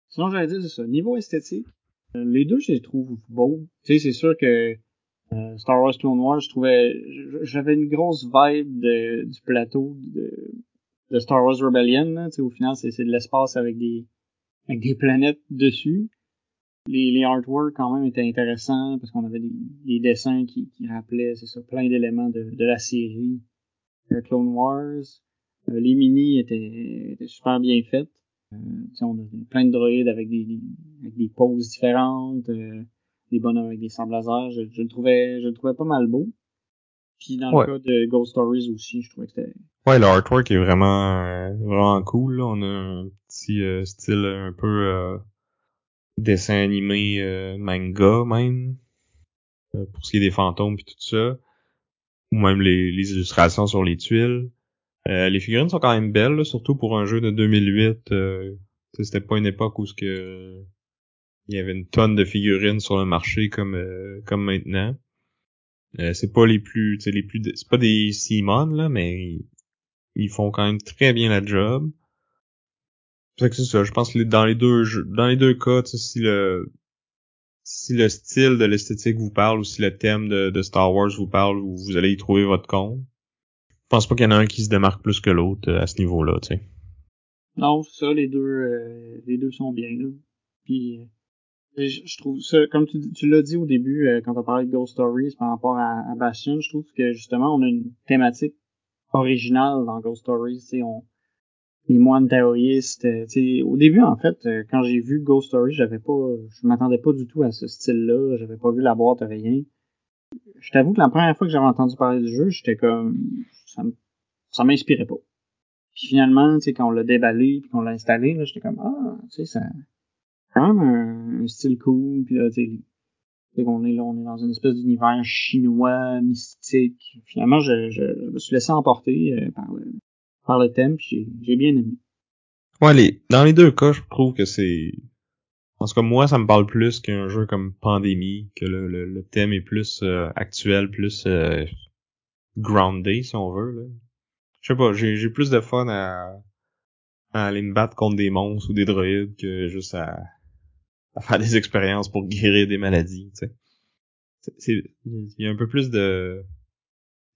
S1: Sinon, j'allais dire, c'est ça. Niveau esthétique, euh, les deux, je les trouve beaux. Tu sais, c'est sûr que euh, Star Wars Clone Wars, je trouvais, j'avais une grosse vibe de, du plateau de, de Star Wars Rebellion. Là. Au final, c'est de l'espace avec des, avec des planètes dessus. Les, les artworks quand même étaient intéressants parce qu'on avait des, des, dessins qui, qui rappelaient, c'est ça, plein d'éléments de, de la série de Clone Wars. Euh, les mini étaient, étaient super bien faites. Euh, on a plein de droïdes avec des, avec des poses différentes, euh, des bonhommes avec des sables laser. Je, je, le trouvais, je le trouvais pas mal beau. Puis dans le cas de Ghost Stories aussi, je trouvais que c'était.
S2: Ouais, l'artwork est vraiment, vraiment cool. Là. On a un petit style un peu dessin animé manga même. pour ce qui est des fantômes et tout ça. Ou même les, les illustrations sur les tuiles. Euh, les figurines sont quand même belles, surtout pour un jeu de 2008. Euh, c'était pas une époque où ce que il y avait une tonne de figurines sur le marché comme euh, comme maintenant. Euh, c'est pas les plus, les plus, c'est pas des Simon là, mais ils, font quand même très bien la job. C'est que c'est ça. Je pense que dans les deux dans les deux cas, si le si le style de l'esthétique vous parle ou si le thème de, Star Wars vous parle, vous allez y trouver votre compte pense pas qu'il y en a un qui se démarque plus que l'autre euh, à ce niveau-là, tu sais.
S1: Non, ça, les deux, euh, les deux sont bien, là. Puis, euh, je, trouve ça, comme tu, l'as dit au début, quand on parlé de Ghost Stories par rapport à, Bastion, je trouve que justement, on a une thématique originale dans Ghost Stories, on, les moines taoïstes, sais, au début, en fait, quand j'ai vu Ghost Stories, j'avais pas, je m'attendais pas du tout à ce style-là, j'avais pas vu la boîte, rien. Je t'avoue que la première fois que j'avais entendu parler du jeu, j'étais comme, ça, ça m'inspirait pas. Puis finalement, tu sais, quand on l'a déballé, puis qu'on l'a installé, là, j'étais comme, ah, tu sais, ça, quand même un, style cool, puis là, tu sais, qu'on est là, on est dans une espèce d'univers chinois, mystique. Finalement, je, je, me suis laissé emporter euh, par, le, par le thème, puis j'ai bien aimé.
S2: Ouais, les, dans les deux cas, je trouve que c'est... En tout cas, moi, ça me parle plus qu'un jeu comme Pandémie, que le, le, thème est plus euh, actuel, plus euh, groundé, si on veut. Là. Je sais pas, j'ai, j'ai plus de fun à, à aller me battre contre des monstres ou des droïdes que juste à, à faire des expériences pour guérir des maladies, tu sais. C'est, il y a un peu plus de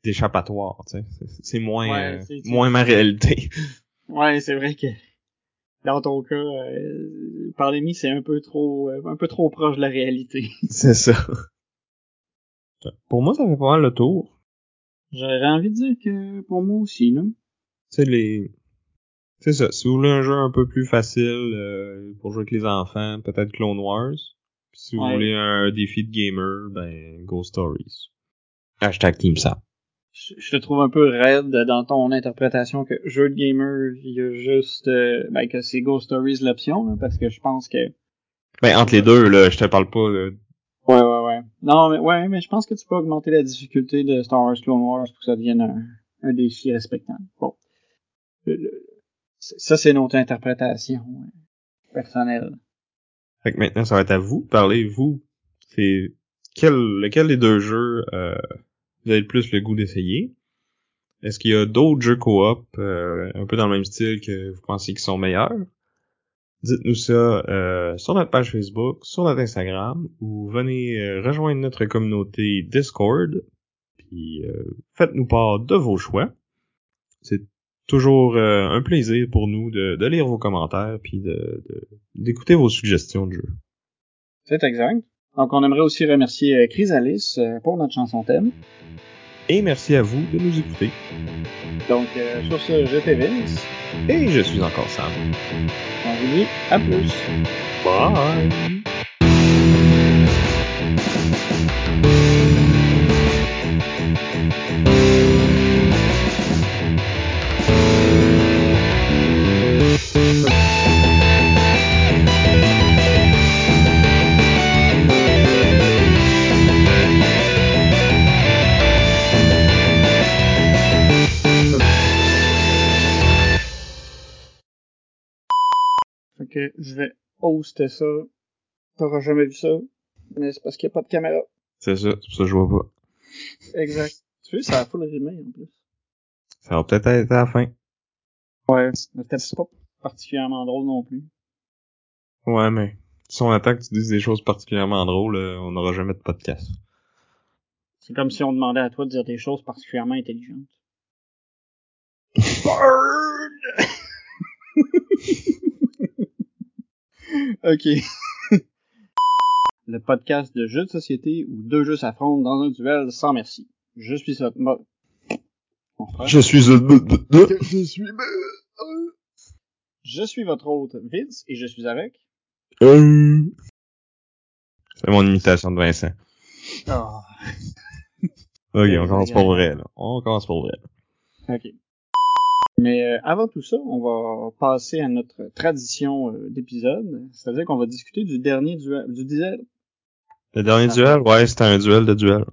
S2: d'échappatoire, tu sais. C'est, moins euh, moins ma réalité.
S1: Ouais, c'est vrai que dans ton cas, euh, pandémie, c'est un peu trop euh, un peu trop proche de la réalité.
S2: c'est ça. Pour moi, ça fait pas mal le tour.
S1: J'aurais envie de dire que pour moi aussi, là.
S2: C'est les. C'est ça. Si vous voulez un jeu un peu plus facile euh, pour jouer avec les enfants, peut-être Clone Wars. Puis si vous voulez un défi de gamer, ben Ghost Stories. Hashtag Team Sam.
S1: Je, te trouve un peu raide dans ton interprétation que jeu de gamer, il y a juste euh, ben, que c'est Ghost Stories l'option, parce que je pense que.
S2: Ben entre les deux, là, je te parle pas
S1: Ouais, ouais, ouais. Non, mais ouais, mais je pense que tu peux augmenter la difficulté de Star Wars Clone Wars pour que ça devienne un, un défi respectable. Bon. Ça, c'est notre interprétation personnelle.
S2: Fait que maintenant, ça va être à vous. Parlez-vous. C'est quel, lequel des deux jeux euh, vous avez le plus le goût d'essayer? Est-ce qu'il y a d'autres jeux coop euh, un peu dans le même style que vous pensez qu'ils sont meilleurs? Dites-nous ça euh, sur notre page Facebook, sur notre Instagram, ou venez euh, rejoindre notre communauté Discord. Puis euh, faites-nous part de vos choix. C'est toujours un plaisir pour nous de, de, lire vos commentaires puis de, d'écouter vos suggestions de jeu.
S1: C'est exact. Donc on aimerait aussi remercier Chrysalis pour notre chanson thème.
S2: Et merci à vous de nous écouter.
S1: Donc sur ce, je Vince.
S2: Et je suis encore Sam.
S1: On vous dit à plus.
S2: Bye.
S1: Je vais hoster ça. T'auras jamais vu ça, mais c'est parce qu'il n'y a pas de caméra.
S2: C'est ça, c'est pour ça que je vois pas.
S1: Exact. Tu vois, ça a full rimé en plus.
S2: Ça va peut-être être à la fin.
S1: Ouais, mais peut-être pas. particulièrement drôles non plus.
S2: Ouais, mais si on attend que tu dises des choses particulièrement drôles, euh, on n'aura jamais de podcast.
S1: C'est comme si on demandait à toi de dire des choses particulièrement intelligentes. ok. Le podcast de jeux de société où deux jeux s'affrontent dans un duel sans merci. Je suis ça.
S2: Je suis
S1: Je suis Je suis votre hôte Vince et je suis avec.
S2: Euh. C'est mon imitation de Vincent.
S1: Ah.
S2: Ok, on commence pour vrai, là. On commence pour vrai.
S1: Ok. Mais euh, avant tout ça, on va passer à notre tradition euh, d'épisode, c'est-à-dire qu'on va discuter du dernier duel, du duel.
S2: Le dernier duel, ouais, c'était un duel de duel.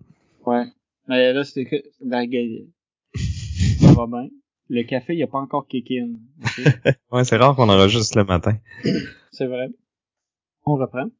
S1: Ouais. Mais là, c'était que. Ça va bien. Le café, il a pas encore kick in.
S2: Ouais, c'est rare qu'on enregistre le matin.
S1: C'est vrai. On reprend.